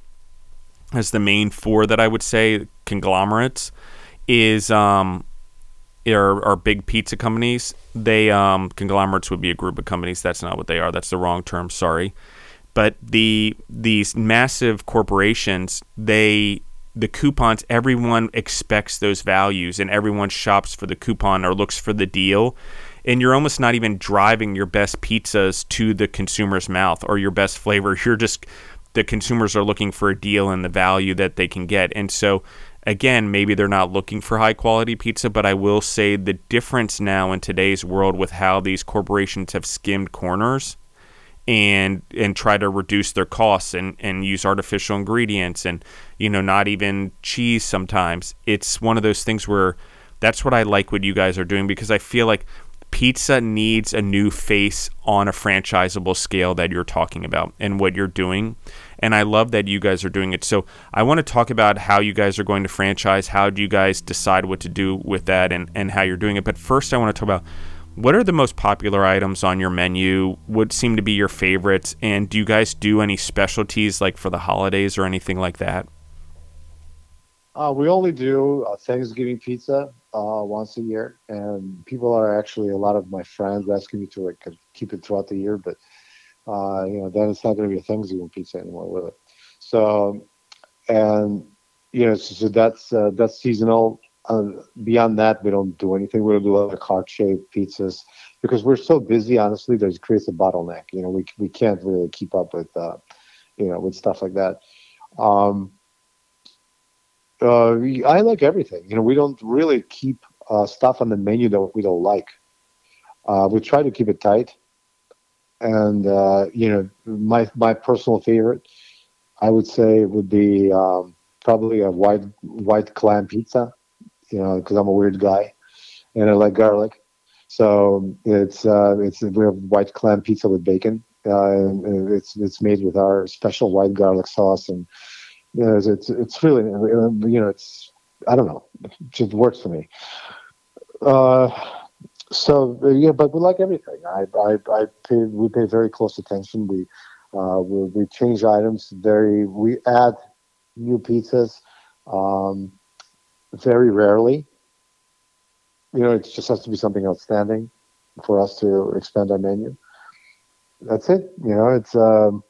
as the main four that i would say conglomerates is um, are, are big pizza companies. They um, conglomerates would be a group of companies. That's not what they are. That's the wrong term. Sorry, but the these massive corporations, they the coupons. Everyone expects those values, and everyone shops for the coupon or looks for the deal. And you're almost not even driving your best pizzas to the consumer's mouth or your best flavor. You're just the consumers are looking for a deal and the value that they can get. And so again, maybe they're not looking for high quality pizza, but I will say the difference now in today's world with how these corporations have skimmed corners and and try to reduce their costs and, and use artificial ingredients and you know not even cheese sometimes it's one of those things where that's what I like what you guys are doing because I feel like pizza needs a new face on a franchisable scale that you're talking about and what you're doing and I love that you guys are doing it. So I want to talk about how you guys are going to franchise. How do you guys decide what to do with that, and and how you're doing it? But first, I want to talk about what are the most popular items on your menu? What seem to be your favorites? And do you guys do any specialties like for the holidays or anything like that? Uh, we only do uh, Thanksgiving pizza uh, once a year, and people are actually a lot of my friends asking me to like keep it throughout the year, but uh, you know, then it's not going to be a Thanksgiving pizza anymore with it. So, and you know, so, so that's uh, that's seasonal. Uh, beyond that, we don't do anything. We don't do like heart shaped pizzas because we're so busy. Honestly, that it creates a bottleneck. You know, we we can't really keep up with uh, you know with stuff like that. Um, uh, I like everything. You know, we don't really keep uh, stuff on the menu that we don't like. Uh, we try to keep it tight and uh, you know my my personal favorite i would say would be um, probably a white white clam pizza you know because i'm a weird guy and i like garlic. So it's uh, it's we have white clam pizza with bacon uh, it's it's made with our special white garlic sauce. And you know, it's, it's it's really you know it's i don't know it just works for me. Uh so yeah, but we like everything. I, I, I pay, we pay very close attention. We, uh, we, we change items very. We add new pizzas um, very rarely. You know, it just has to be something outstanding for us to expand our menu. That's it. You know, it's um,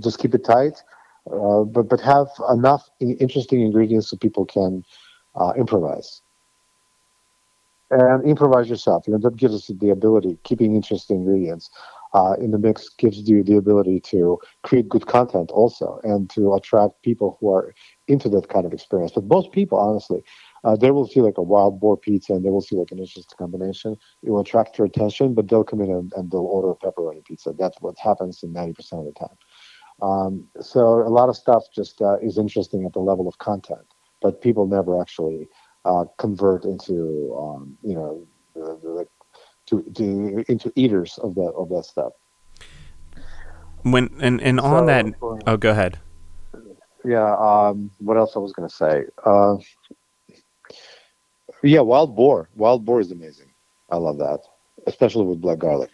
just keep it tight, uh, but but have enough interesting ingredients so people can uh, improvise and improvise yourself. You know, that gives us the ability, keeping interesting ingredients uh, in the mix gives you the ability to create good content also and to attract people who are into that kind of experience. But most people, honestly, uh, they will see like a wild boar pizza and they will see like an interesting combination. It will attract your attention, but they'll come in and, and they'll order a pepperoni pizza. That's what happens in 90% of the time. Um, so a lot of stuff just uh, is interesting at the level of content, but people never actually uh, convert into um, you know the, the, to, to into eaters of that of that stuff. When and and on so, that, oh, go ahead. Yeah. Um, what else I was going to say? Uh, yeah, wild boar. Wild boar is amazing. I love that, especially with black garlic.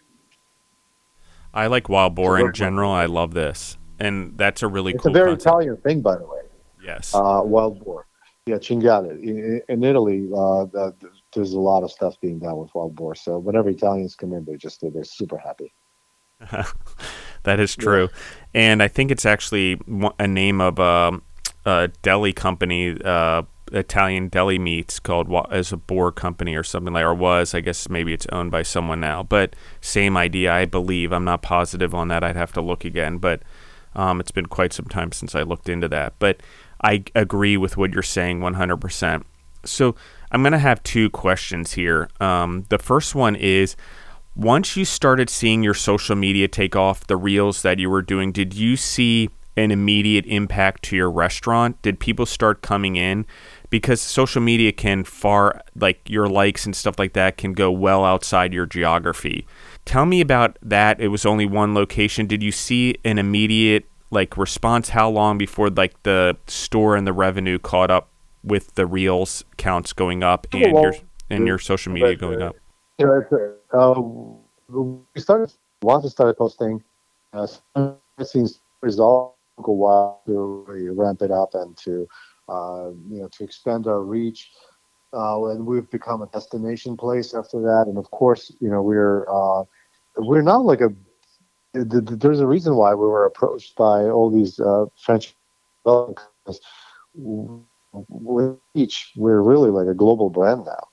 I like wild boar in general. I love this, and that's a really it's cool. It's a very concept. Italian thing, by the way. Yes. Uh, wild boar. Yeah, cinghiale. In, in Italy, uh, the, the, there's a lot of stuff being done with wild boar. So whenever Italians come in, they're just they're super happy. that is true, yeah. and I think it's actually a name of a, a deli company, uh, Italian deli meats called as a boar company or something like, or was I guess maybe it's owned by someone now, but same idea, I believe. I'm not positive on that. I'd have to look again, but um, it's been quite some time since I looked into that, but. I agree with what you're saying 100%. So I'm going to have two questions here. Um, the first one is once you started seeing your social media take off, the reels that you were doing, did you see an immediate impact to your restaurant? Did people start coming in? Because social media can far, like your likes and stuff like that, can go well outside your geography. Tell me about that. It was only one location. Did you see an immediate like response how long before like the store and the revenue caught up with the reels counts going up and well, your and your social media but, going up? Uh, we started once we started posting. Uh scenes resolve a while to ramp it up and to uh, you know to expand our reach. Uh, and we've become a destination place after that. And of course you know we're uh, we're not like a there's a reason why we were approached by all these uh, French companies. With each, we're really like a global brand now.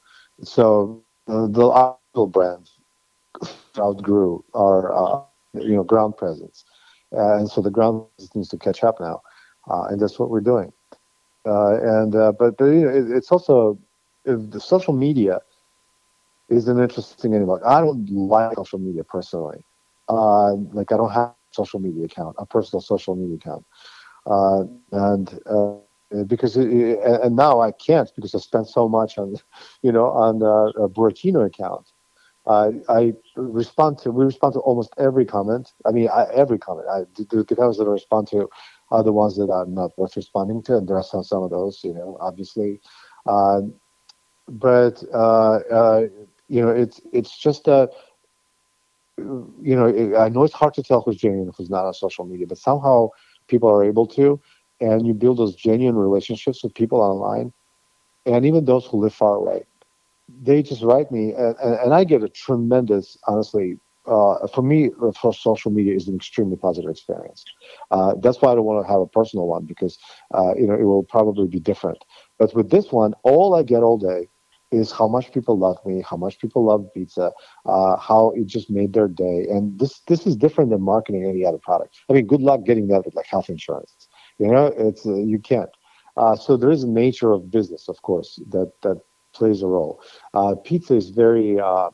So uh, the local brand outgrew our uh, you know ground presence, and so the ground needs to catch up now, uh, and that's what we're doing. uh, and uh, but but you know, it, it's also the social media is an interesting anymore. I don't like social media personally. Uh, like I don't have social media account, a personal social media account, uh, and uh, because it, and now I can't because I spent so much on, you know, on a Burattino account. I respond to we respond to almost every comment. I mean, I, every comment. I, the, the comments that I respond to are the ones that I'm not worth responding to, and there are some some of those, you know, obviously. Uh, but uh, uh, you know, it's it's just a you know, I know it's hard to tell who's genuine who's not on social media, but somehow people are able to, and you build those genuine relationships with people online, and even those who live far away. They just write me, and, and I get a tremendous, honestly, uh, for me, for social media is an extremely positive experience. Uh, that's why I don't want to have a personal one because uh, you know it will probably be different. But with this one, all I get all day is how much people love me, how much people love pizza, uh, how it just made their day. And this this is different than marketing any other product. I mean, good luck getting that with like health insurance. You know, it's uh, you can't. Uh, so there is a nature of business, of course, that that plays a role. Uh, pizza is very, uh,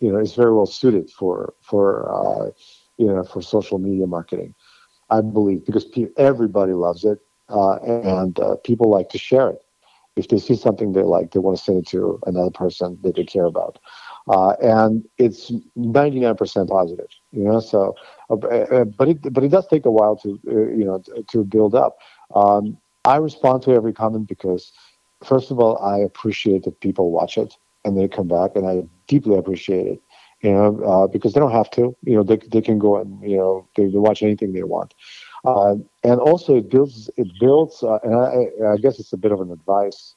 you know, it's very well suited for for uh, you know for social media marketing. I believe because pe- everybody loves it and people like to share it if they see something they like, they want to send it to another person that they care about. Uh, and it's 99% positive, you know. So, uh, uh, but it but it does take a while to uh, you know to build up. Um, I respond to every comment because, first of all, I appreciate that people watch it and they come back, and I deeply appreciate it. You know, uh, because they don't have to. You know, they they can go and you know they, they watch anything they want. Uh, and also it builds it builds uh, and I, I, guess it's a bit of an advice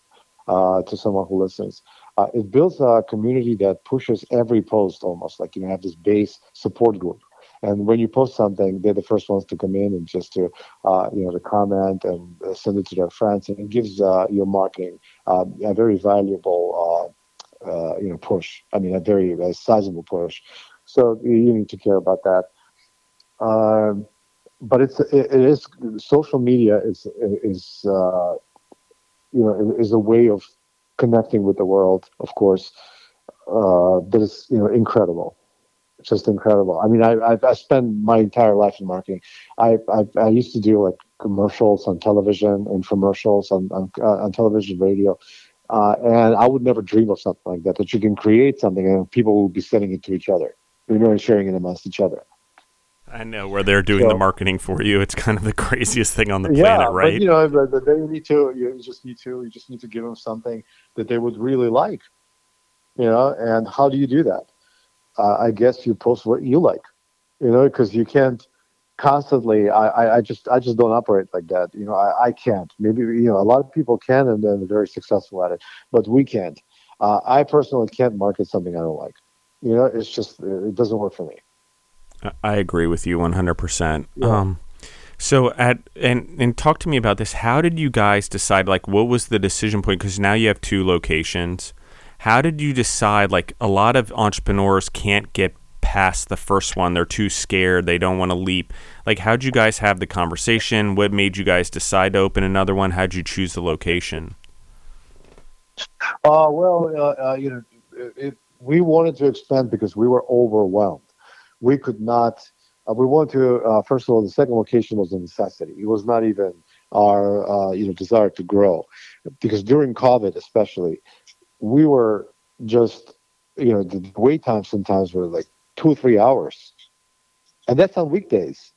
uh, to someone who listens. Uh, it builds a community that pushes every post almost like you have this base support group. And when you post something they're the first ones to come in and just to uh, you know to comment and uh, send it to their friends. And it gives your marketing a very valuable you know push. I mean a very, very sizable push. So you need to care about that. Um, but it's it, it is social media is is uh, you know is a way of connecting with the world, of course. Uh, that is you know incredible, just incredible. I mean, I I've, I spent my entire life in marketing. I, I I used to do like commercials on television, infomercials on on, uh, on television, radio. Uh, and I would never dream of something like that. That you can create something and people will be sending it to each other, you know, and sharing it amongst each other. I know where they're doing so, the marketing for you. It's kind of the craziest thing on the planet, right? But, you know, they need to. You just need to. You just need to give them something that they would really like. You know, and how do you do that? Uh, I guess you post what you like. You know, because you can't constantly. I, I just I just don't operate like that. You know, I, I can't. Maybe you know a lot of people can and they're very successful at it, but we can't. Uh, I personally can't market something I don't like. You know, it's just it doesn't work for me. I agree with you 100%. Yeah. Um, so at and and talk to me about this. How did you guys decide like what was the decision point cuz now you have two locations. How did you decide like a lot of entrepreneurs can't get past the first one. They're too scared. They don't want to leap. Like how'd you guys have the conversation? What made you guys decide to open another one? How'd you choose the location? Uh, well, uh, uh, you know, it, we wanted to expand because we were overwhelmed we could not. Uh, we wanted to. Uh, first of all, the second location was a necessity. It was not even our uh, you know desire to grow, because during COVID, especially, we were just you know the wait times sometimes were like two or three hours, and that's on weekdays.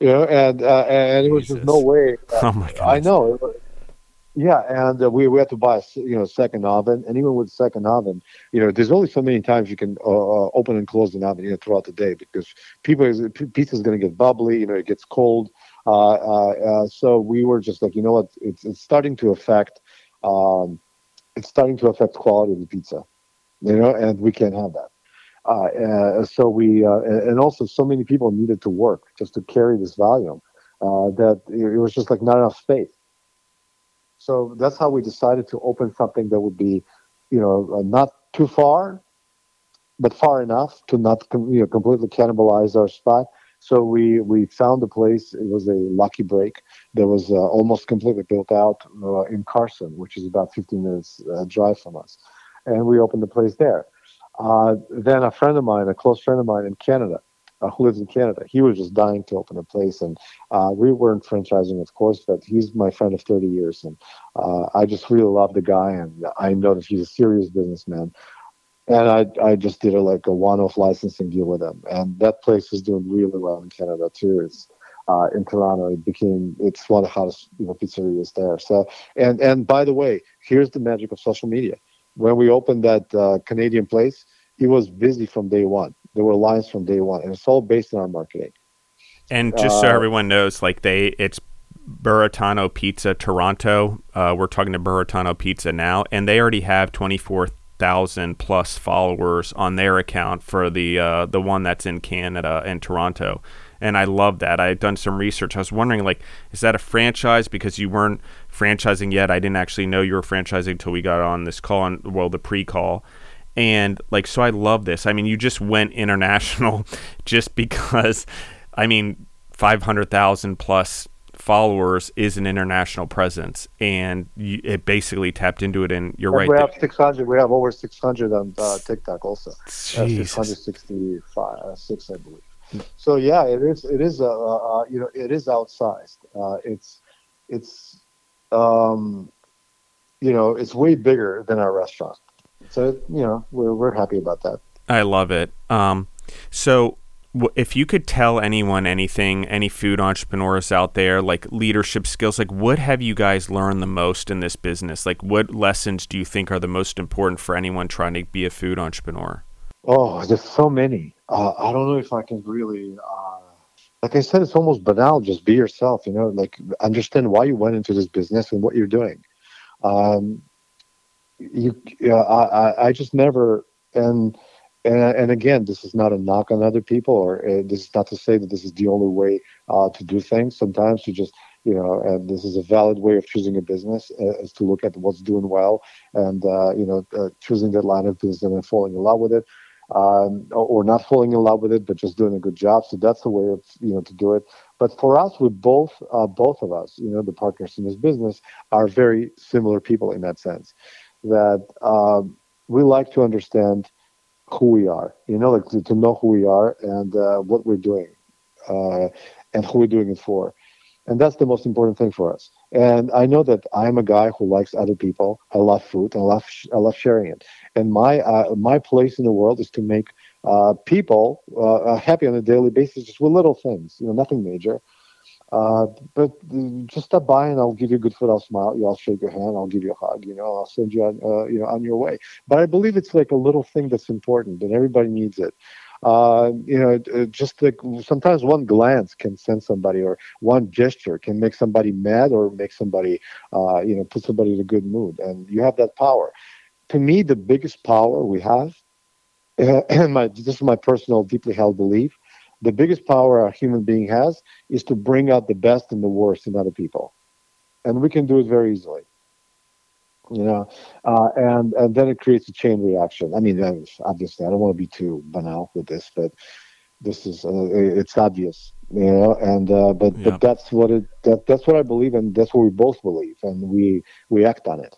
You know, and uh, and it was Jesus. just no way. oh my god! I know. Yeah, and uh, we, we had to buy a you know second oven, and even with second oven, you know, there's only so many times you can uh, uh open and close an oven you know, throughout the day because people pizza is going to get bubbly, you know, it gets cold. Uh, uh, uh, so we were just like, you know what, it's it's starting to affect, um, it's starting to affect quality of the pizza, you know, and we can't have that. Uh, so we uh, and also so many people needed to work just to carry this volume uh, that it was just like not enough space. So that's how we decided to open something that would be, you know, uh, not too far, but far enough to not you know completely cannibalize our spot, So we we found a place. It was a lucky break that was uh, almost completely built out uh, in Carson, which is about 15 minutes uh, drive from us, and we opened the place there. Uh, then a friend of mine, a close friend of mine in Canada, uh, who lives in Canada, he was just dying to open a place, and uh, we weren't franchising, of course, but he's my friend of 30 years, and I just really love the guy, and I know that he's a serious businessman and I I just did a like a one-off licensing deal with him, and that place is doing really well in Canada too. It's uh, in Toronto. It became it's one of the hottest you know pizzerias there. So and and by the way, here's the magic of social media. When we opened that uh, Canadian place, it was busy from day one. There were lines from day one, and it's all based on our marketing. And just so uh, everyone knows, like they, it's Burattino Pizza Toronto. Uh, we're talking to Burattino Pizza now, and they already have 24 thousand plus followers on their account for the uh, the one that's in Canada and Toronto. And I love that. I had done some research. I was wondering, like, is that a franchise? Because you weren't franchising yet. I didn't actually know you were franchising until we got on this call, on, well, the pre-call. And like, so I love this. I mean, you just went international just because. I mean, five hundred thousand plus followers is an international presence, and you, it basically tapped into it. And you're right. We have 600. We have over 600 on uh, TikTok also. Jesus. Uh, 665, uh, six, I believe. So yeah, it is. It is. Uh, uh, you know, it is outsized. Uh, it's, it's, um, you know, it's way bigger than our restaurant. So you know, we're we're happy about that. I love it. Um, so if you could tell anyone anything, any food entrepreneurs out there, like leadership skills, like what have you guys learned the most in this business? Like what lessons do you think are the most important for anyone trying to be a food entrepreneur? Oh, there's so many. Uh, I don't know if I can really. Uh, like I said, it's almost banal. Just be yourself. You know, like understand why you went into this business and what you're doing. Um, you, uh, I, I just never and and, and again, this is not a knock on other people, or uh, this is not to say that this is the only way uh, to do things. Sometimes you just, you know, and this is a valid way of choosing a business uh, is to look at what's doing well and, uh, you know, uh, choosing that line of business and falling in love with it. Um, or not falling in love with it, but just doing a good job. So that's the way of you know to do it. But for us, we both uh, both of us, you know, the partners in this business are very similar people in that sense. That um, we like to understand who we are, you know, like to, to know who we are and uh, what we're doing uh, and who we're doing it for. And that's the most important thing for us. And I know that I'm a guy who likes other people. I love food. I love I love sharing it. And my uh, my place in the world is to make uh, people uh, happy on a daily basis, just with little things. You know, nothing major. Uh, but just stop by and I'll give you a good foot. I'll smile. You. I'll shake your hand. I'll give you a hug. You know, I'll send you on, uh, you know, on your way. But I believe it's like a little thing that's important, and everybody needs it. Uh, you know, uh, just like sometimes one glance can send somebody, or one gesture can make somebody mad, or make somebody, uh, you know, put somebody in a good mood, and you have that power. To me, the biggest power we have, and my this is my personal, deeply held belief the biggest power a human being has is to bring out the best and the worst in other people. And we can do it very easily. You know uh, and and then it creates a chain reaction. I mean obviously i don't want to be too banal with this but this is uh, it's obvious you know and uh, but yeah. but that's what it that, that's what i believe and that's what we both believe and we we act on it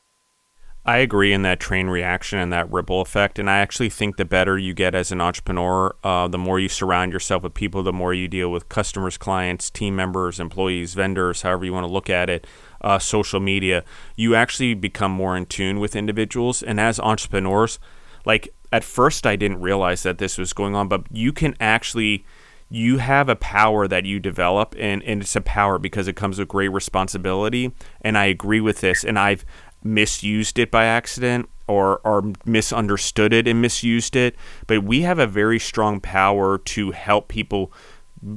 I agree in that train reaction and that ripple effect. And I actually think the better you get as an entrepreneur, uh, the more you surround yourself with people, the more you deal with customers, clients, team members, employees, vendors, however you want to look at it, uh, social media, you actually become more in tune with individuals. And as entrepreneurs, like at first, I didn't realize that this was going on, but you can actually you have a power that you develop and, and it's a power because it comes with great responsibility and i agree with this and i've misused it by accident or, or misunderstood it and misused it. But we have a very strong power to help people.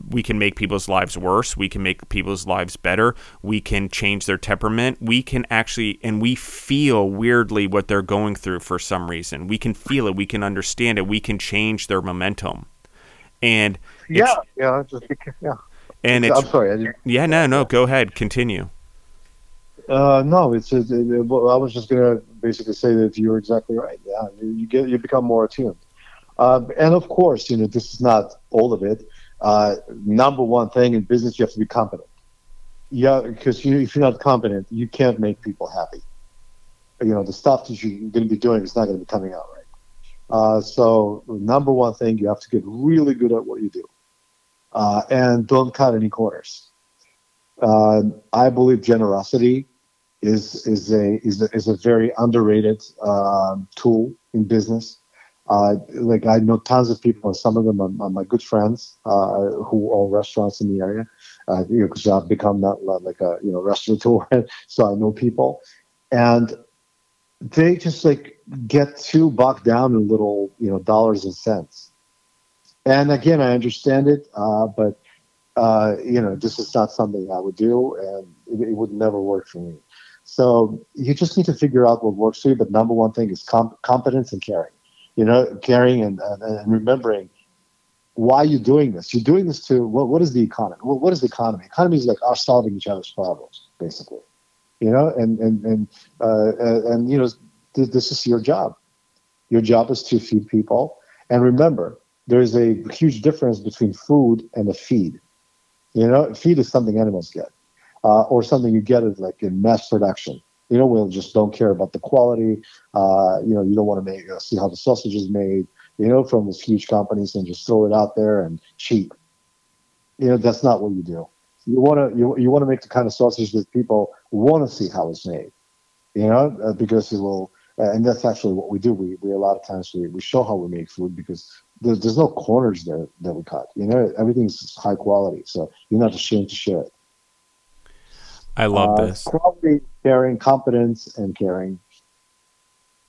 We can make people's lives worse. We can make people's lives better. We can change their temperament. We can actually, and we feel weirdly what they're going through for some reason. We can feel it. We can understand it. We can change their momentum. And yeah, yeah, just yeah. And it's, I'm sorry. yeah, no, no. Go ahead. Continue. Uh, no, it's. It, it, well, I was just gonna basically say that you're exactly right. Yeah, you, you get you become more attuned, um, and of course, you know this is not all of it. uh, number one thing in business, you have to be competent. Yeah, because you, if you're not competent, you can't make people happy. You know, the stuff that you're going to be doing is not going to be coming out right. Uh, so, number one thing, you have to get really good at what you do, uh, and don't cut any corners. Uh, I believe generosity is is a is a, is a very underrated um, tool in business. Uh, like I know tons of people, and some of them are, are my good friends uh, who own restaurants in the area. Uh, you know, because I've become not like a you know restaurateur, so I know people, and they just like get too bogged down in little you know dollars and cents. And again, I understand it, uh, but uh, you know, this is not something I would do, and it, it, would never work for me. So you just need to figure out what works for you. But number one thing is comp- competence and caring you know, caring and, and, and remembering why you're doing this. You're doing this to what? What is the economy? What, what is the economy? Economy is like us solving each other's problems, basically. You know, and and and uh, and you know, th- this is your job. Your job is to feed people, and remember, there is a huge difference between food and a feed. You know, feed is something animals get, uh, or something you get it like in mass production. You know, we'll just don't care about the quality. Uh, you know, you don't want to make uh, see how the sausage is made. You know, from these huge companies and just throw it out there and cheap. You know, that's not what you do. You want to you, you want to make the kind of sausage that people want to see how it's made. You know, uh, because it will. And that's actually what we do. We, we a lot of times we, we show how we make food because there's, there's no corners there that we cut. You know, everything's high quality, so you're not ashamed to share it. I love uh, this. Quality, caring, competence, and caring.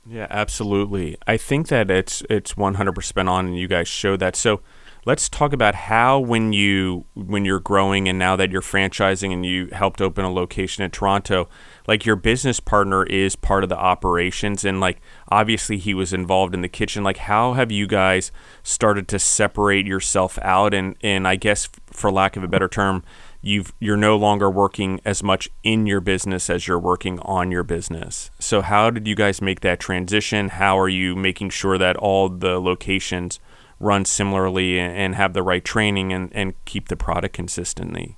Yeah, absolutely. I think that it's it's 100% on, and you guys show that. So, let's talk about how when you when you're growing, and now that you're franchising, and you helped open a location in Toronto, like your business partner is part of the operations, and like obviously he was involved in the kitchen. Like, how have you guys started to separate yourself out, and and I guess for lack of a better term you've you're no longer working as much in your business as you're working on your business. So how did you guys make that transition? How are you making sure that all the locations run similarly and have the right training and, and keep the product consistently?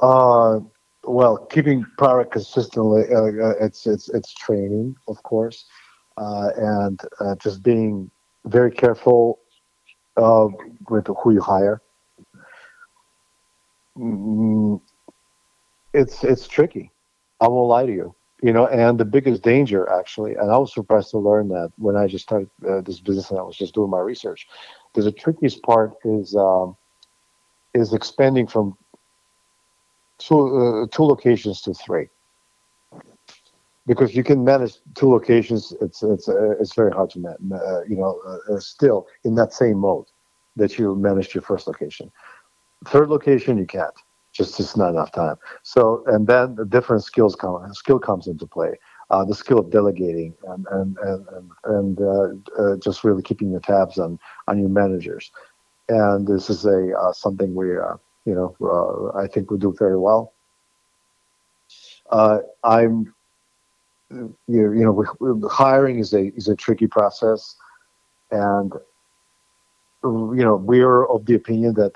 Uh, well, keeping product consistently, uh, uh it's it's it's training, of course, uh, and uh, just being very careful with who you hire it's it's tricky. I won't lie to you. You know, and the biggest danger actually, and I was surprised to learn that when I just started uh, this business and I was just doing my research. Because the trickiest part is um, is expanding from two uh, two locations to three. Because you can manage two locations, it's it's uh, it's very hard to manage. Uh, you know, uh, uh, still in that same mode that you managed your first location. Third location, you can't. Just just not enough time. So and then the different skills come skill comes into play. Uh, the skill of delegating and and and and, and uh, uh, just really keeping your tabs on on your managers. And this is a uh, something we uh, you know uh, I think we do very well. I'm you, you know we, hiring is a is a tricky process, and you know we're of the opinion that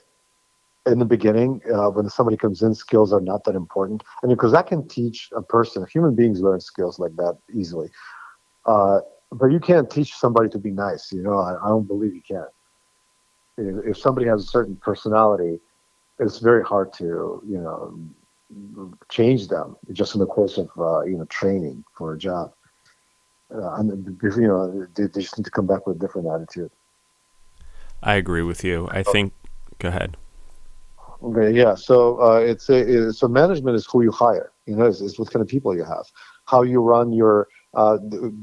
in the beginning, uh, when somebody comes in, skills are not that important. I mean, because that can teach a person, human beings learn skills like that easily. Uh, but you can't teach somebody to be nice. You know, I, I don't believe you can. If, if, somebody has a certain personality, it's very hard to, you know, change them just in the course of, uh, you know, training for a job. Uh, and, you know, they, they just need to come back with a different attitude. I agree with you. I think, go ahead. Okay, yeah. So uh, it's a, so management is who you hire. You know, it's, it's, what kind of people you have, how you run your. Uh,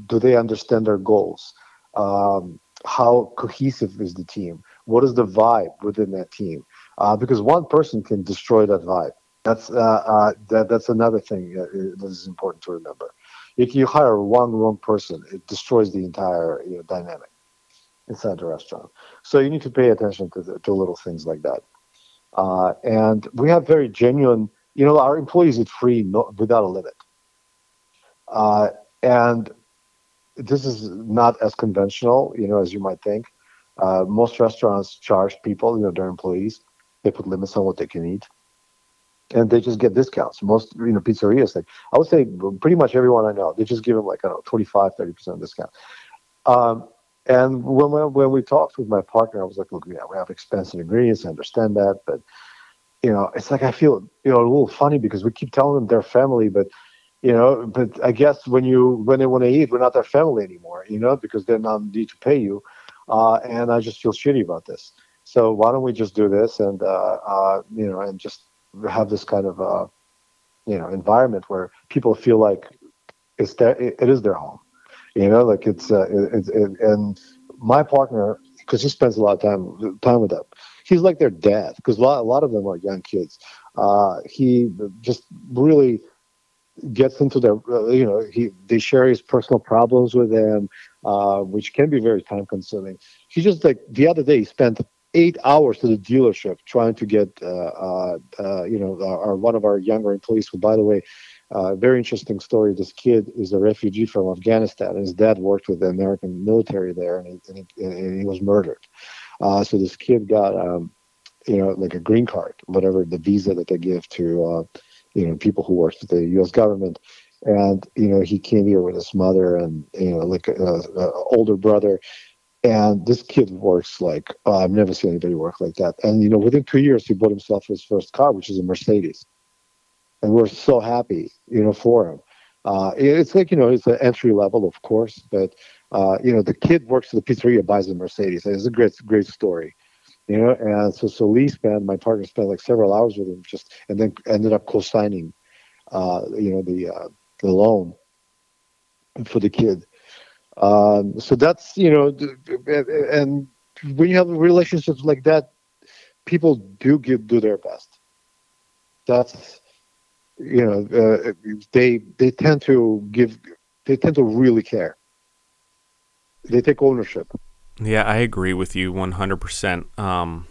do they understand their goals? Um, how cohesive is the team? What is the vibe within that team? Uh, because one person can destroy that vibe. That's uh, uh, that, that's another thing uh, that is important to remember. If you hire one wrong person, it destroys the entire you know, dynamic inside the restaurant. So you need to pay attention to the, to little things like that. Uh, and we have very genuine, you know, our employees eat free no, without a limit. Uh, and this is not as conventional, you know, as you might think. Uh, most restaurants charge people, you know, their employees. They put limits on what they can eat, and they just get discounts. Most, you know, pizzerias, like I would say, pretty much everyone I know, they just give them like I don't know, 25, 30 percent discount. Um, and when we, when we talked with my partner, I was like, look, yeah, we have expensive ingredients. I understand that, but you know, it's like I feel you know a little funny because we keep telling them they're family, but you know, but I guess when you when they want to eat, we're not their family anymore, you know, because they're not need to pay you, uh, and I just feel shitty about this. So why don't we just do this and uh, uh, you know, and just have this kind of uh, you know environment where people feel like it's their it, it is their home, you know, like it's uh, it, it, and my partner because he spends a lot of time time with them he's like their dad because a lot, a lot of them are young kids. Uh, he just really gets into their, uh, you know, he they share his personal problems with them, uh, which can be very time consuming. He just like the other day he spent eight hours to the dealership trying to get, uh, uh, uh, you know, our, one of our younger employees, who by the way. Uh, very interesting story. This kid is a refugee from Afghanistan. His dad worked with the American military there, and he, and he, and he was murdered. Uh, so this kid got, um, you know, like a green card, whatever the visa that they give to, uh, you know, people who work for the U.S. government. And you know, he came here with his mother and you know, like a, a older brother. And this kid works like oh, I've never seen anybody work like that. And you know, within two years, he bought himself his first car, which is a Mercedes. And we're so happy, you know, for him. Uh, it's like you know, it's an entry level, of course, but uh, you know, the kid works for the pizzeria, buys a Mercedes. It's a great, great story, you know. And so, so Lee spent, my partner spent like several hours with him, just and then ended up co-signing, uh, you know, the uh, the loan for the kid. Um, so that's you know, and when you have relationships like that, people do give do their best. That's you know, uh, they they tend to give, they tend to really care they take ownership. Yeah, I agree with you 100%. Um,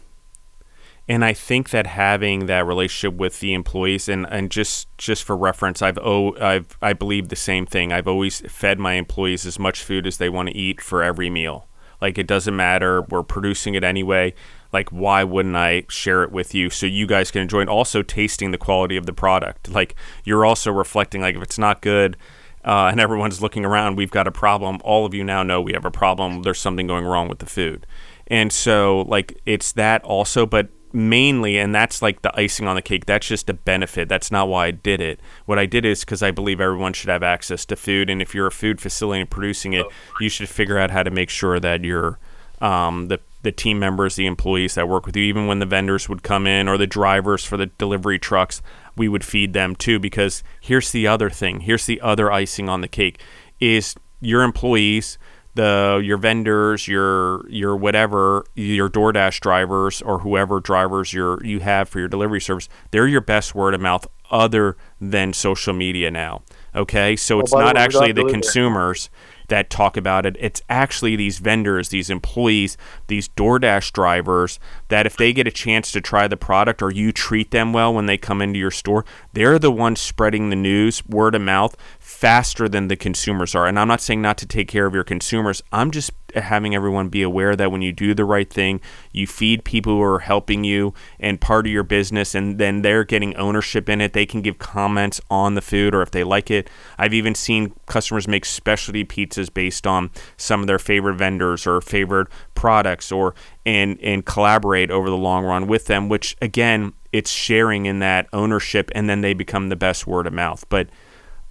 and I think that having that relationship with the employees and, and just just for reference, I've oh I've I believe the same thing. I've always fed my employees as much food as they want to eat for every meal. Like it doesn't matter, we're producing it anyway. Like why wouldn't I share it with you so you guys can enjoy it? Also tasting the quality of the product. Like you're also reflecting like if it's not good, uh, and everyone's looking around, we've got a problem. All of you now know we have a problem. There's something going wrong with the food. And so, like, it's that also, but mainly, and that's like the icing on the cake. That's just a benefit. That's not why I did it. What I did is because I believe everyone should have access to food. And if you're a food facility and producing it, you should figure out how to make sure that you're um, the the team members, the employees that work with you, even when the vendors would come in or the drivers for the delivery trucks, we would feed them too. Because here's the other thing, here's the other icing on the cake is your employees, the your vendors, your your whatever, your DoorDash drivers or whoever drivers your you have for your delivery service, they're your best word of mouth other than social media now. Okay, so it's not actually the consumers that talk about it. It's actually these vendors, these employees, these DoorDash drivers that if they get a chance to try the product or you treat them well when they come into your store, they're the ones spreading the news word of mouth faster than the consumers are. And I'm not saying not to take care of your consumers. I'm just having everyone be aware that when you do the right thing, you feed people who are helping you and part of your business, and then they're getting ownership in it. They can give comments on the food or if they like it. I've even seen customers make specialty pizzas based on some of their favorite vendors or favorite products or and and collaborate over the long run with them, which again, it's sharing in that ownership and then they become the best word of mouth. But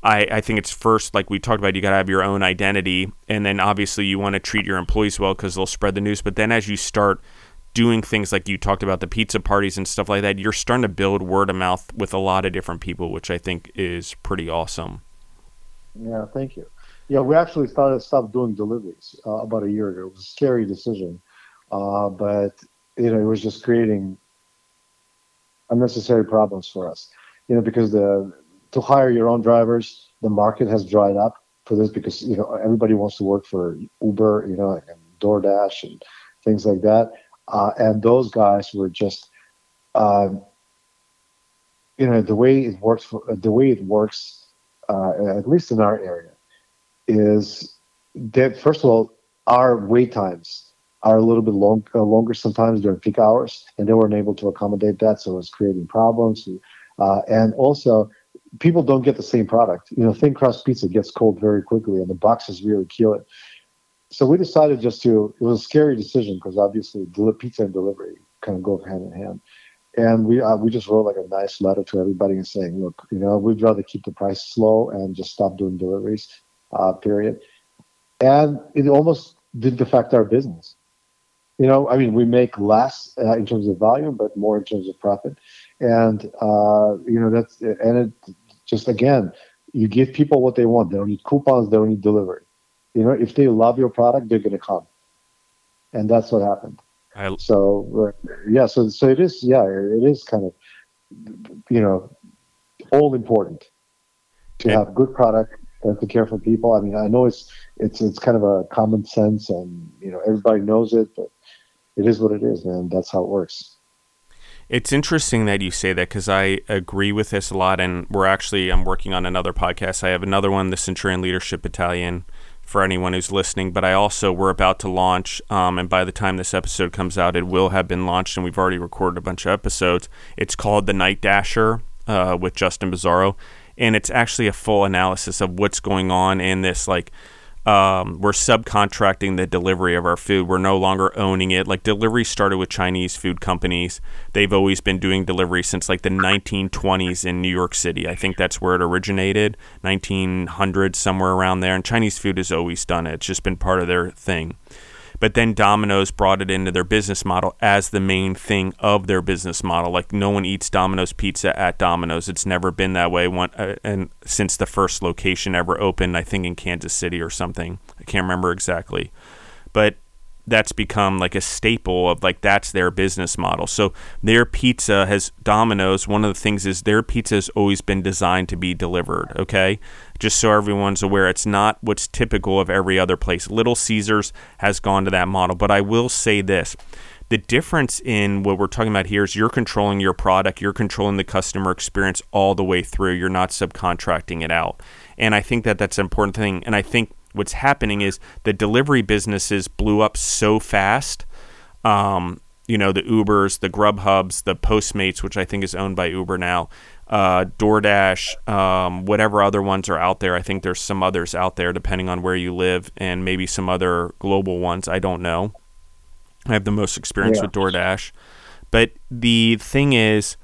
I, I think it's first, like we talked about, you got to have your own identity. And then obviously you want to treat your employees well because they'll spread the news. But then as you start doing things like you talked about the pizza parties and stuff like that, you're starting to build word of mouth with a lot of different people, which I think is pretty awesome. Yeah, thank you. Yeah, we actually started stopped doing deliveries uh, about a year ago. It was a scary decision, uh, but you know it was just creating unnecessary problems for us. You know because the to hire your own drivers. The market has dried up for this because you know everybody wants to work for Uber, you know, and DoorDash and things like that. Uh, and those guys were just, um, you know, the way it works. For, the way it works, uh, at least in our area, is that first of all, our wait times are a little bit long, uh, longer sometimes during peak hours, and they weren't able to accommodate that, so it was creating problems. Uh, and also, people don't get the same product. You know, thin crust pizza gets cold very quickly, and the boxes really kill it. So we decided just to. It was a scary decision because obviously, pizza and delivery kind of go hand in hand. And we uh, we just wrote like a nice letter to everybody and saying, look, you know, we'd rather keep the price low and just stop doing deliveries. Uh, period. And it almost didn't affect our business you know, I mean, we make less uh, in terms of volume, but more in terms of profit. And uh, you know, that's and it just again, you give people what they want. They don't need coupons. They don't need delivery. You know, if they love your product, they're going to come, and that's what happened. I... So uh, yeah, so so it is. Yeah, it is kind of you know all important to have good product and to care for people. I mean, I know it's it's it's kind of a common sense, and you know everybody knows it, but it is what it is, man. That's how it works. It's interesting that you say that because I agree with this a lot. And we're actually, I'm working on another podcast. I have another one, the Centurion Leadership Battalion, for anyone who's listening. But I also, we're about to launch, um, and by the time this episode comes out, it will have been launched, and we've already recorded a bunch of episodes. It's called The Night Dasher uh, with Justin Bizzarro. And it's actually a full analysis of what's going on in this, like, um, we're subcontracting the delivery of our food. We're no longer owning it. Like delivery started with Chinese food companies. They've always been doing delivery since like the 1920s in New York City. I think that's where it originated, 1900 somewhere around there. And Chinese food has always done it. It's just been part of their thing. But then Domino's brought it into their business model as the main thing of their business model. Like no one eats Domino's pizza at Domino's. It's never been that way. One, uh, and since the first location ever opened, I think in Kansas City or something. I can't remember exactly. But that's become like a staple of like that's their business model. So their pizza has Domino's. One of the things is their pizza has always been designed to be delivered. Okay, just so everyone's aware, it's not what's typical of every other place. Little Caesars has gone to that model, but I will say this. The difference in what we're talking about here is you're controlling your product, you're controlling the customer experience all the way through. You're not subcontracting it out. And I think that that's an important thing. And I think what's happening is the delivery businesses blew up so fast. Um, you know, the Ubers, the Grubhubs, the Postmates, which I think is owned by Uber now, uh, DoorDash, um, whatever other ones are out there. I think there's some others out there depending on where you live, and maybe some other global ones. I don't know. I have the most experience yeah. with DoorDash, but the thing is,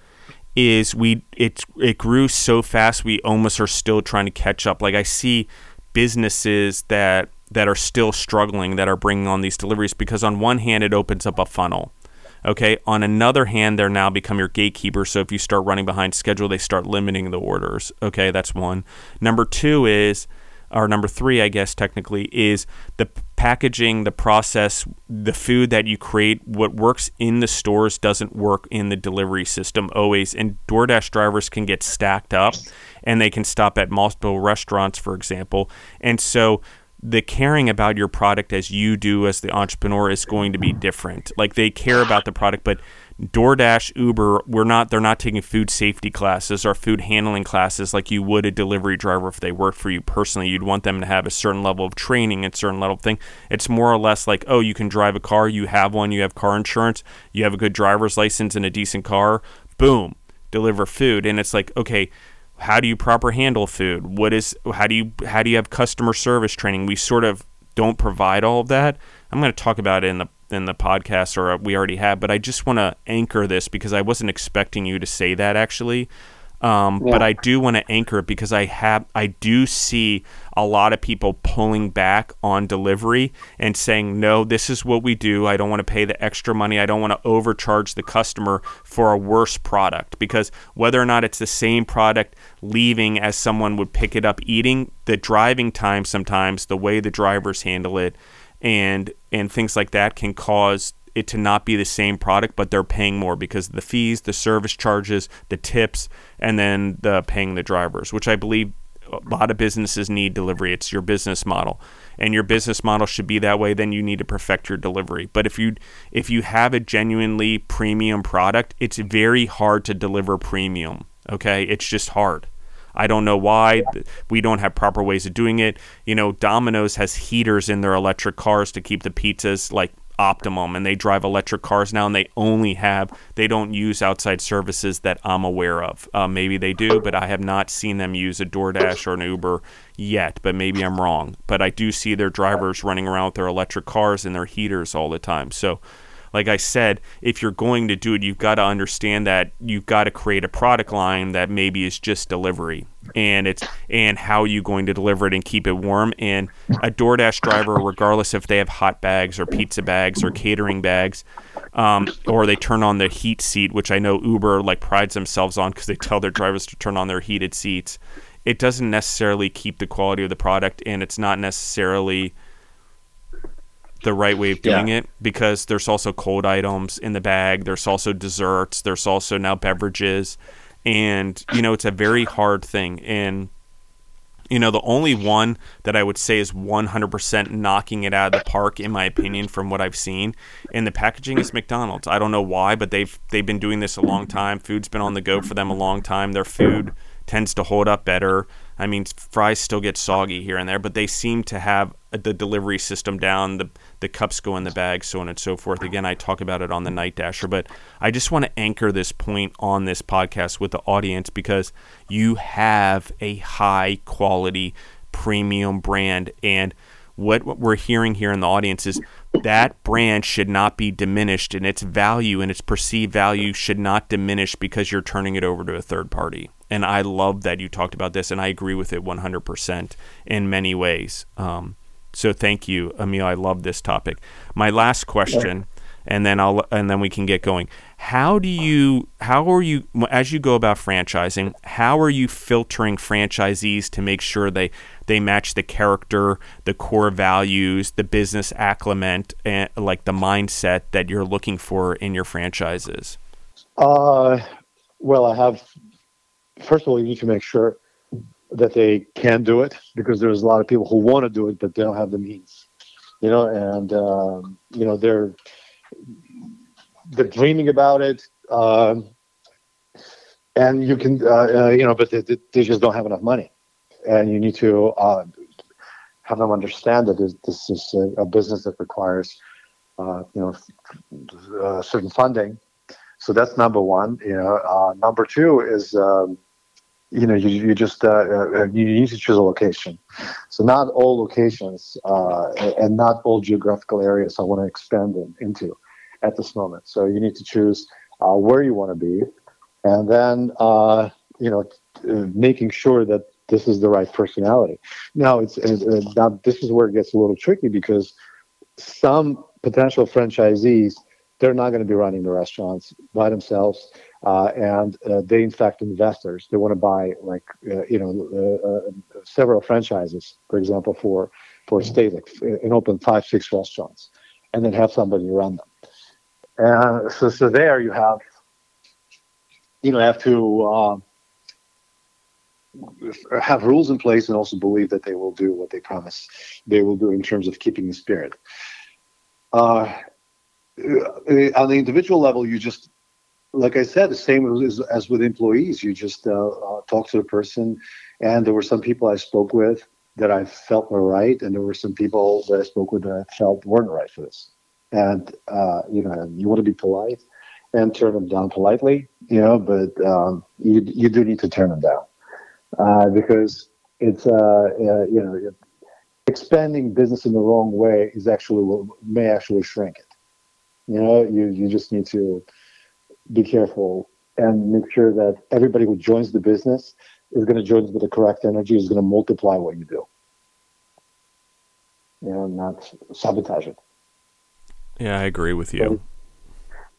is we it it grew so fast we almost are still trying to catch up. Like I see businesses that that are still struggling that are bringing on these deliveries because on one hand it opens up a funnel okay on another hand they're now become your gatekeeper so if you start running behind schedule they start limiting the orders okay that's one number two is or number three, I guess technically, is the packaging, the process, the food that you create. What works in the stores doesn't work in the delivery system always. And DoorDash drivers can get stacked up and they can stop at multiple restaurants, for example. And so the caring about your product as you do as the entrepreneur is going to be different. Like they care about the product, but DoorDash, Uber, we're not they're not taking food safety classes or food handling classes like you would a delivery driver if they worked for you personally. You'd want them to have a certain level of training and certain level of thing. It's more or less like, oh, you can drive a car, you have one, you have car insurance, you have a good driver's license and a decent car, boom, deliver food. And it's like, okay, how do you proper handle food? What is how do you how do you have customer service training? We sort of don't provide all of that. I'm going to talk about it in the in the podcast, or we already have, but I just want to anchor this because I wasn't expecting you to say that actually. Um, yeah. But I do want to anchor it because I have I do see a lot of people pulling back on delivery and saying no, this is what we do. I don't want to pay the extra money. I don't want to overcharge the customer for a worse product because whether or not it's the same product leaving as someone would pick it up eating, the driving time sometimes, the way the drivers handle it, and and things like that can cause it to not be the same product, but they're paying more because the fees, the service charges, the tips, and then the paying the drivers, which I believe a lot of businesses need delivery. It's your business model, and your business model should be that way. Then you need to perfect your delivery. But if you if you have a genuinely premium product, it's very hard to deliver premium. Okay, it's just hard. I don't know why. We don't have proper ways of doing it. You know, Domino's has heaters in their electric cars to keep the pizzas like optimum and they drive electric cars now and they only have they don't use outside services that i'm aware of uh, maybe they do but i have not seen them use a doordash or an uber yet but maybe i'm wrong but i do see their drivers running around with their electric cars and their heaters all the time so like I said, if you're going to do it, you've got to understand that you've got to create a product line that maybe is just delivery, and it's and how are you going to deliver it and keep it warm. And a DoorDash driver, regardless if they have hot bags or pizza bags or catering bags, um, or they turn on the heat seat, which I know Uber like prides themselves on because they tell their drivers to turn on their heated seats. It doesn't necessarily keep the quality of the product, and it's not necessarily the right way of doing yeah. it because there's also cold items in the bag. There's also desserts. There's also now beverages. And, you know, it's a very hard thing. And, you know, the only one that I would say is 100% knocking it out of the park, in my opinion, from what I've seen, in the packaging is McDonald's. I don't know why, but they've they've been doing this a long time. Food's been on the go for them a long time. Their food tends to hold up better. I mean, fries still get soggy here and there, but they seem to have the delivery system down. The the cups go in the bag, so on and so forth. Again, I talk about it on the Night Dasher, but I just want to anchor this point on this podcast with the audience because you have a high quality premium brand and what, what we're hearing here in the audience is that brand should not be diminished and its value and its perceived value should not diminish because you're turning it over to a third party. And I love that you talked about this, and I agree with it 100% in many ways. Um, so thank you, Emil. I love this topic. My last question, and then I'll and then we can get going. How do you how are you as you go about franchising? How are you filtering franchisees to make sure they they match the character, the core values, the business acclimate, and like the mindset that you're looking for in your franchises? Uh, well, I have. First of all, you need to make sure that they can do it because there's a lot of people who want to do it but they don't have the means you know? And um, you know they're they're dreaming about it um, and you can uh, uh, you know but they, they, just don't have enough money. And you need to uh, have them understand that this, this is a, a, business that requires uh, you know uh, certain funding. So that's number one you know. Uh, number two is um, you know, you, you just uh, uh, you need to choose a location. So not all locations uh, and not all geographical areas I want to expand in, into at this moment. So you need to choose uh, where you want to be, and then uh, you know, uh, making sure that this is the right personality. Now it's now this is where it gets a little tricky because some potential franchisees they're not going to be running the restaurants by themselves uh, and uh, they in fact investors. They want to buy like uh, you know uh, uh, several franchises, for example, for for a state like, and open five six restaurants, and then have somebody run them. And so so there you have you know have to um, have rules in place and also believe that they will do what they promise they will do in terms of keeping the spirit. Uh, on the individual level, you just like I said, the same as, as with employees. You just uh, uh, talk to the person, and there were some people I spoke with that I felt were right, and there were some people that I spoke with that I felt weren't right for this. And uh, you know, you want to be polite and turn them down politely, you know, but um, you you do need to turn them down uh, because it's uh, uh, you know expanding business in the wrong way is actually may actually shrink it. You know, you you just need to be careful and make sure that everybody who joins the business is going to join with the correct energy, is going to multiply what you do. You know, not sabotage it. Yeah, I agree with you.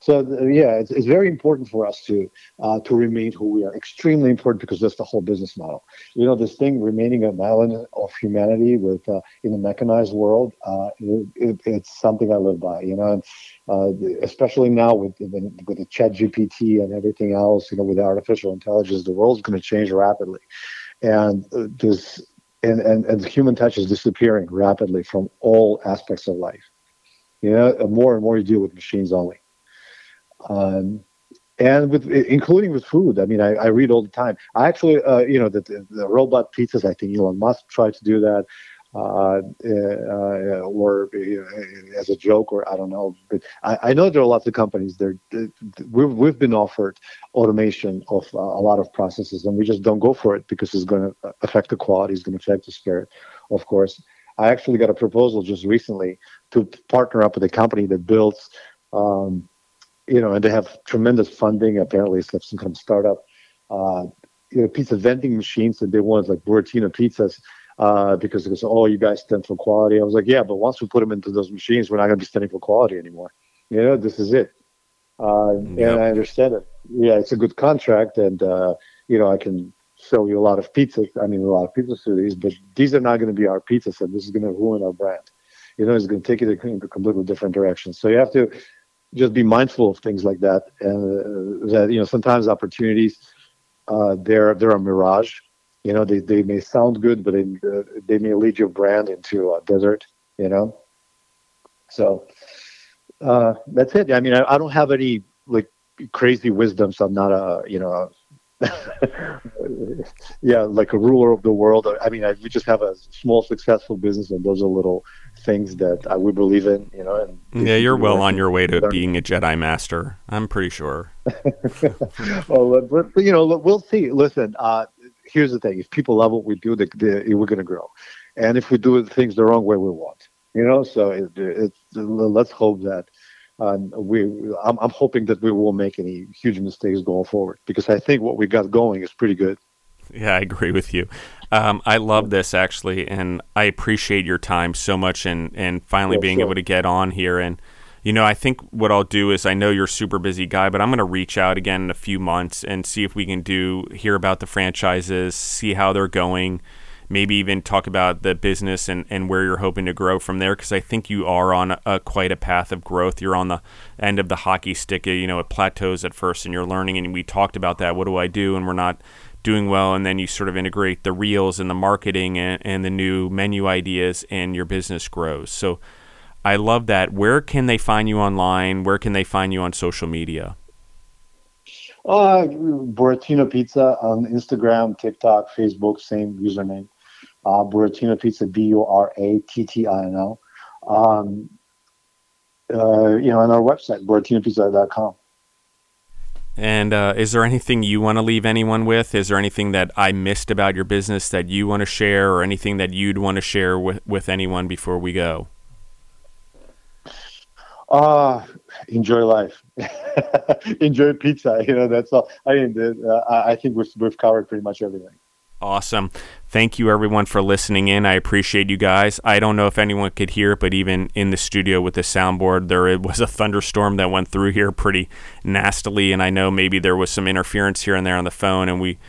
So yeah, it's, it's very important for us to uh, to remain who we are. Extremely important because that's the whole business model. You know, this thing remaining an island of humanity with uh, in a mechanized world. Uh, it, it, it's something I live by. You know, and, uh, especially now with with the Chat GPT and everything else. You know, with artificial intelligence, the world's going to change rapidly, and uh, this and, and and human touch is disappearing rapidly from all aspects of life. You know, more and more you deal with machines only. Um, and with including with food. I mean, I, I read all the time. I actually, uh, you know, the, the, robot pizzas. I think Elon Musk tried to do that. uh, uh, or uh, as a joke, or I don't know. But I, I, know there are lots of companies there. We've we've been offered automation of uh, a lot of processes, and we just don't go for it because it's going to affect the quality, it's going to affect the spirit, of course. I actually got a proposal just recently to partner up with a company that builds, um, you know, and they have tremendous funding. Apparently, it's like some kind of startup. Uh, you know, pizza vending machines that they want like Burattino pizzas uh, because it goes, oh, you guys stand for quality. I was like, yeah, but once we put them into those machines, we're not going to be standing for quality anymore. You know, this is it. Uh, yep. And I understand it. Yeah, it's a good contract, and uh, you know, I can sell you a lot of pizzas. I mean, a lot of pizzas to these, but these are not going to be our pizzas, and this is going to ruin our brand. You know, it's going to take it in a completely different direction. So you have to just be mindful of things like that, and uh, that you know, sometimes opportunities uh, they're they're a mirage. You know they, they may sound good but they, uh, they may lead your brand into a desert you know? So uh, that's it. I mean I, I, don't have any like crazy wisdom so i'm not a you know yeah like a ruler of the world. I mean I, we just have a small successful business and those are little things that I, we believe in you know and yeah you're well on your way to being a jedi master i'm pretty sure well but, but, you know we'll see listen uh, here's the thing: if people love what we do, they, they, we're going to grow. And if we do things the wrong way, we won't. You know, so it, it's let's hope that um, we. I'm, I'm hoping that we won't make any huge mistakes going forward because I think what we got going is pretty good. Yeah, I agree with you. Um, I love this actually, and I appreciate your time so much, and and finally yeah, being sure. able to get on here and you know, I think what I'll do is I know you're a super busy guy, but I'm going to reach out again in a few months and see if we can do hear about the franchises, see how they're going, maybe even talk about the business and, and where you're hoping to grow from there. Because I think you are on a, a, quite a path of growth. You're on the end of the hockey stick. You know, it plateaus at first, and you're learning. And we talked about that. What do I do? And we're not doing well. And then you sort of integrate the reels and the marketing and, and the new menu ideas, and your business grows. So I love that. Where can they find you online? Where can they find you on social media? Uh, Burattino Pizza on Instagram, TikTok, Facebook, same username. Uh, Pizza, B U R A T T I N O. Um, uh, you know, on our website, burattinopizza.com. And uh, is there anything you want to leave anyone with? Is there anything that I missed about your business that you want to share, or anything that you'd want to share with, with anyone before we go? Ah, enjoy life, enjoy pizza. You know, that's all. I mean, uh, I think we've, we've covered pretty much everything. Awesome. Thank you, everyone, for listening in. I appreciate you guys. I don't know if anyone could hear it, but even in the studio with the soundboard, there was a thunderstorm that went through here pretty nastily. And I know maybe there was some interference here and there on the phone. And we,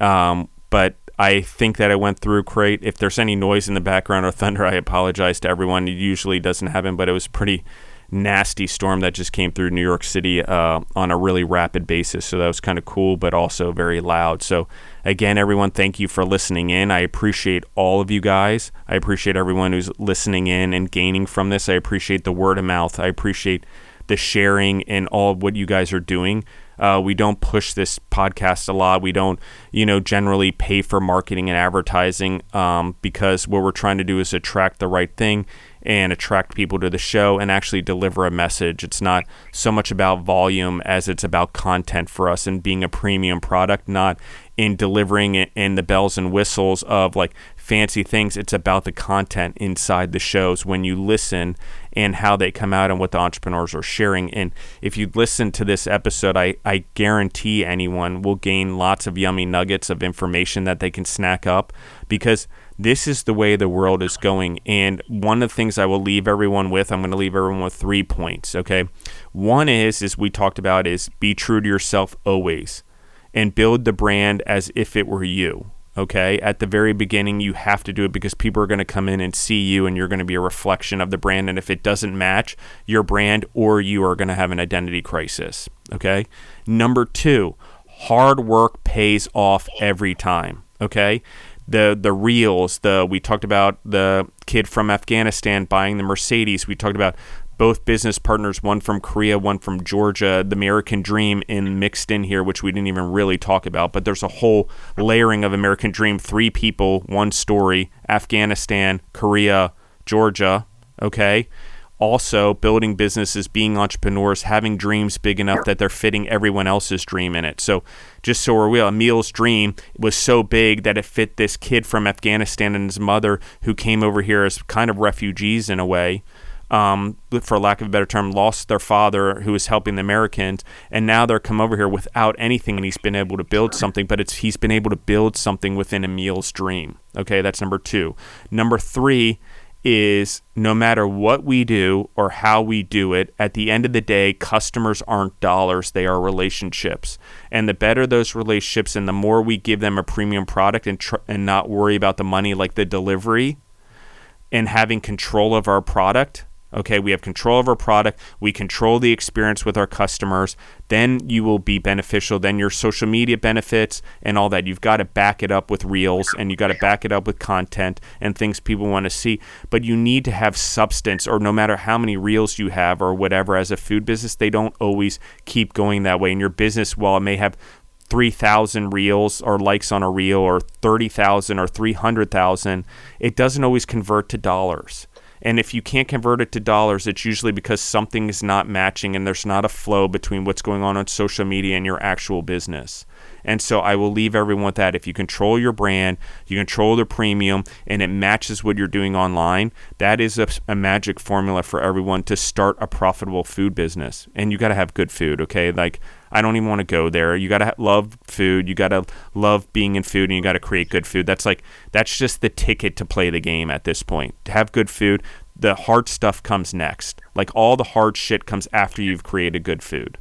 um, but I think that it went through great. If there's any noise in the background or thunder, I apologize to everyone. It usually doesn't happen, but it was pretty nasty storm that just came through New York City uh, on a really rapid basis. So that was kind of cool, but also very loud. So, again, everyone, thank you for listening in. I appreciate all of you guys. I appreciate everyone who's listening in and gaining from this. I appreciate the word of mouth. I appreciate the sharing and all what you guys are doing. Uh, we don't push this podcast a lot. We don't, you know, generally pay for marketing and advertising um, because what we're trying to do is attract the right thing and attract people to the show and actually deliver a message. It's not so much about volume as it's about content for us and being a premium product, not in delivering it in the bells and whistles of like fancy things. It's about the content inside the shows when you listen and how they come out and what the entrepreneurs are sharing. And if you listen to this episode, I, I guarantee anyone will gain lots of yummy nuggets of information that they can snack up because – this is the way the world is going. And one of the things I will leave everyone with, I'm going to leave everyone with three points. Okay. One is, as we talked about, is be true to yourself always and build the brand as if it were you. Okay. At the very beginning, you have to do it because people are going to come in and see you and you're going to be a reflection of the brand. And if it doesn't match your brand, or you are going to have an identity crisis. Okay. Number two, hard work pays off every time. Okay the the reels. The we talked about the kid from Afghanistan buying the Mercedes. We talked about both business partners, one from Korea, one from Georgia, the American Dream in mixed in here, which we didn't even really talk about. But there's a whole layering of American Dream: three people, one story, Afghanistan, Korea, Georgia. Okay also building businesses, being entrepreneurs, having dreams big enough that they're fitting everyone else's dream in it. So, just so we're real, Emil's dream was so big that it fit this kid from Afghanistan and his mother who came over here as kind of refugees in a way. Um, for lack of a better term, lost their father who was helping the Americans, and now they're come over here without anything, and he's been able to build something. But it's he's been able to build something within Emil's dream. Okay, that's number two. Number three is no matter what we do or how we do it, at the end of the day, customers aren't dollars, they are relationships. And the better those relationships and the more we give them a premium product and, tr- and not worry about the money like the delivery and having control of our product, Okay, we have control of our product, we control the experience with our customers, then you will be beneficial. Then your social media benefits and all that. You've got to back it up with reels and you got to back it up with content and things people want to see. But you need to have substance, or no matter how many reels you have or whatever, as a food business, they don't always keep going that way. And your business, while it may have 3,000 reels or likes on a reel or 30,000 or 300,000, it doesn't always convert to dollars. And if you can't convert it to dollars, it's usually because something is not matching and there's not a flow between what's going on on social media and your actual business. And so I will leave everyone with that. If you control your brand, you control the premium, and it matches what you're doing online, that is a, a magic formula for everyone to start a profitable food business. And you got to have good food, okay? Like, I don't even want to go there. You got to love food. You got to love being in food and you got to create good food. That's like, that's just the ticket to play the game at this point. To have good food, the hard stuff comes next. Like, all the hard shit comes after you've created good food,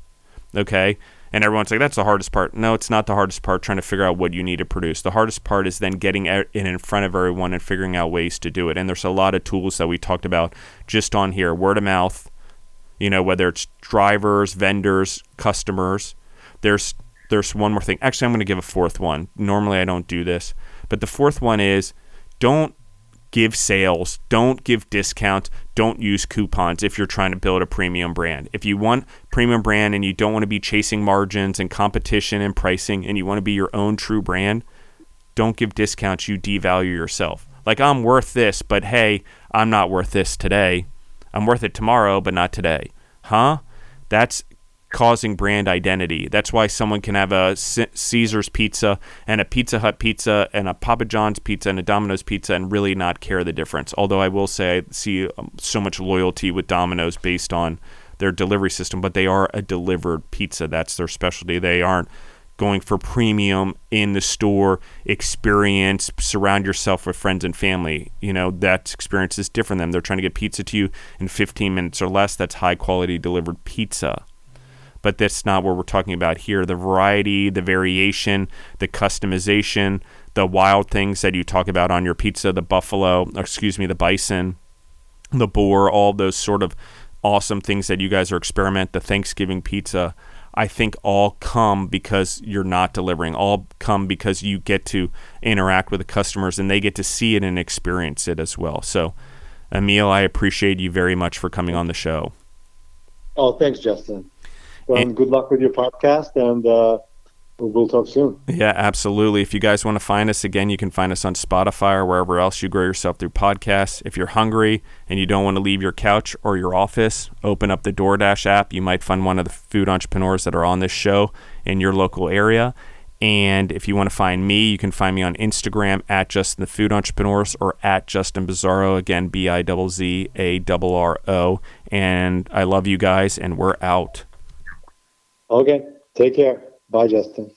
okay? And everyone's like, that's the hardest part. No, it's not the hardest part, trying to figure out what you need to produce. The hardest part is then getting it in front of everyone and figuring out ways to do it. And there's a lot of tools that we talked about just on here word of mouth, you know, whether it's drivers, vendors, customers. There's there's one more thing. Actually, I'm going to give a fourth one. Normally, I don't do this, but the fourth one is don't give sales, don't give discounts, don't use coupons if you're trying to build a premium brand. If you want premium brand and you don't want to be chasing margins and competition and pricing and you want to be your own true brand, don't give discounts, you devalue yourself. Like I'm worth this, but hey, I'm not worth this today. I'm worth it tomorrow, but not today. Huh? That's causing brand identity. That's why someone can have a Caesar's pizza and a Pizza Hut pizza and a Papa John's pizza and a Domino's pizza and really not care the difference. Although I will say I see um, so much loyalty with Domino's based on their delivery system, but they are a delivered pizza. That's their specialty. They aren't going for premium in the store experience surround yourself with friends and family. You know that experience is different than they're trying to get pizza to you in 15 minutes or less. That's high quality delivered pizza. But that's not what we're talking about here. The variety, the variation, the customization, the wild things that you talk about on your pizza, the buffalo, excuse me, the bison, the boar, all those sort of awesome things that you guys are experiment, the Thanksgiving pizza, I think all come because you're not delivering. All come because you get to interact with the customers and they get to see it and experience it as well. So, Emil, I appreciate you very much for coming on the show. Oh, thanks, Justin and good luck with your podcast, and uh, we'll talk soon. Yeah, absolutely. If you guys want to find us again, you can find us on Spotify or wherever else you grow yourself through podcasts. If you're hungry and you don't want to leave your couch or your office, open up the DoorDash app. You might find one of the food entrepreneurs that are on this show in your local area. And if you want to find me, you can find me on Instagram at Justin the Food Entrepreneurs or at Justin Bizzarro. Again, B I Z Z A R R O. And I love you guys, and we're out. Okay. Take care. Bye, Justin.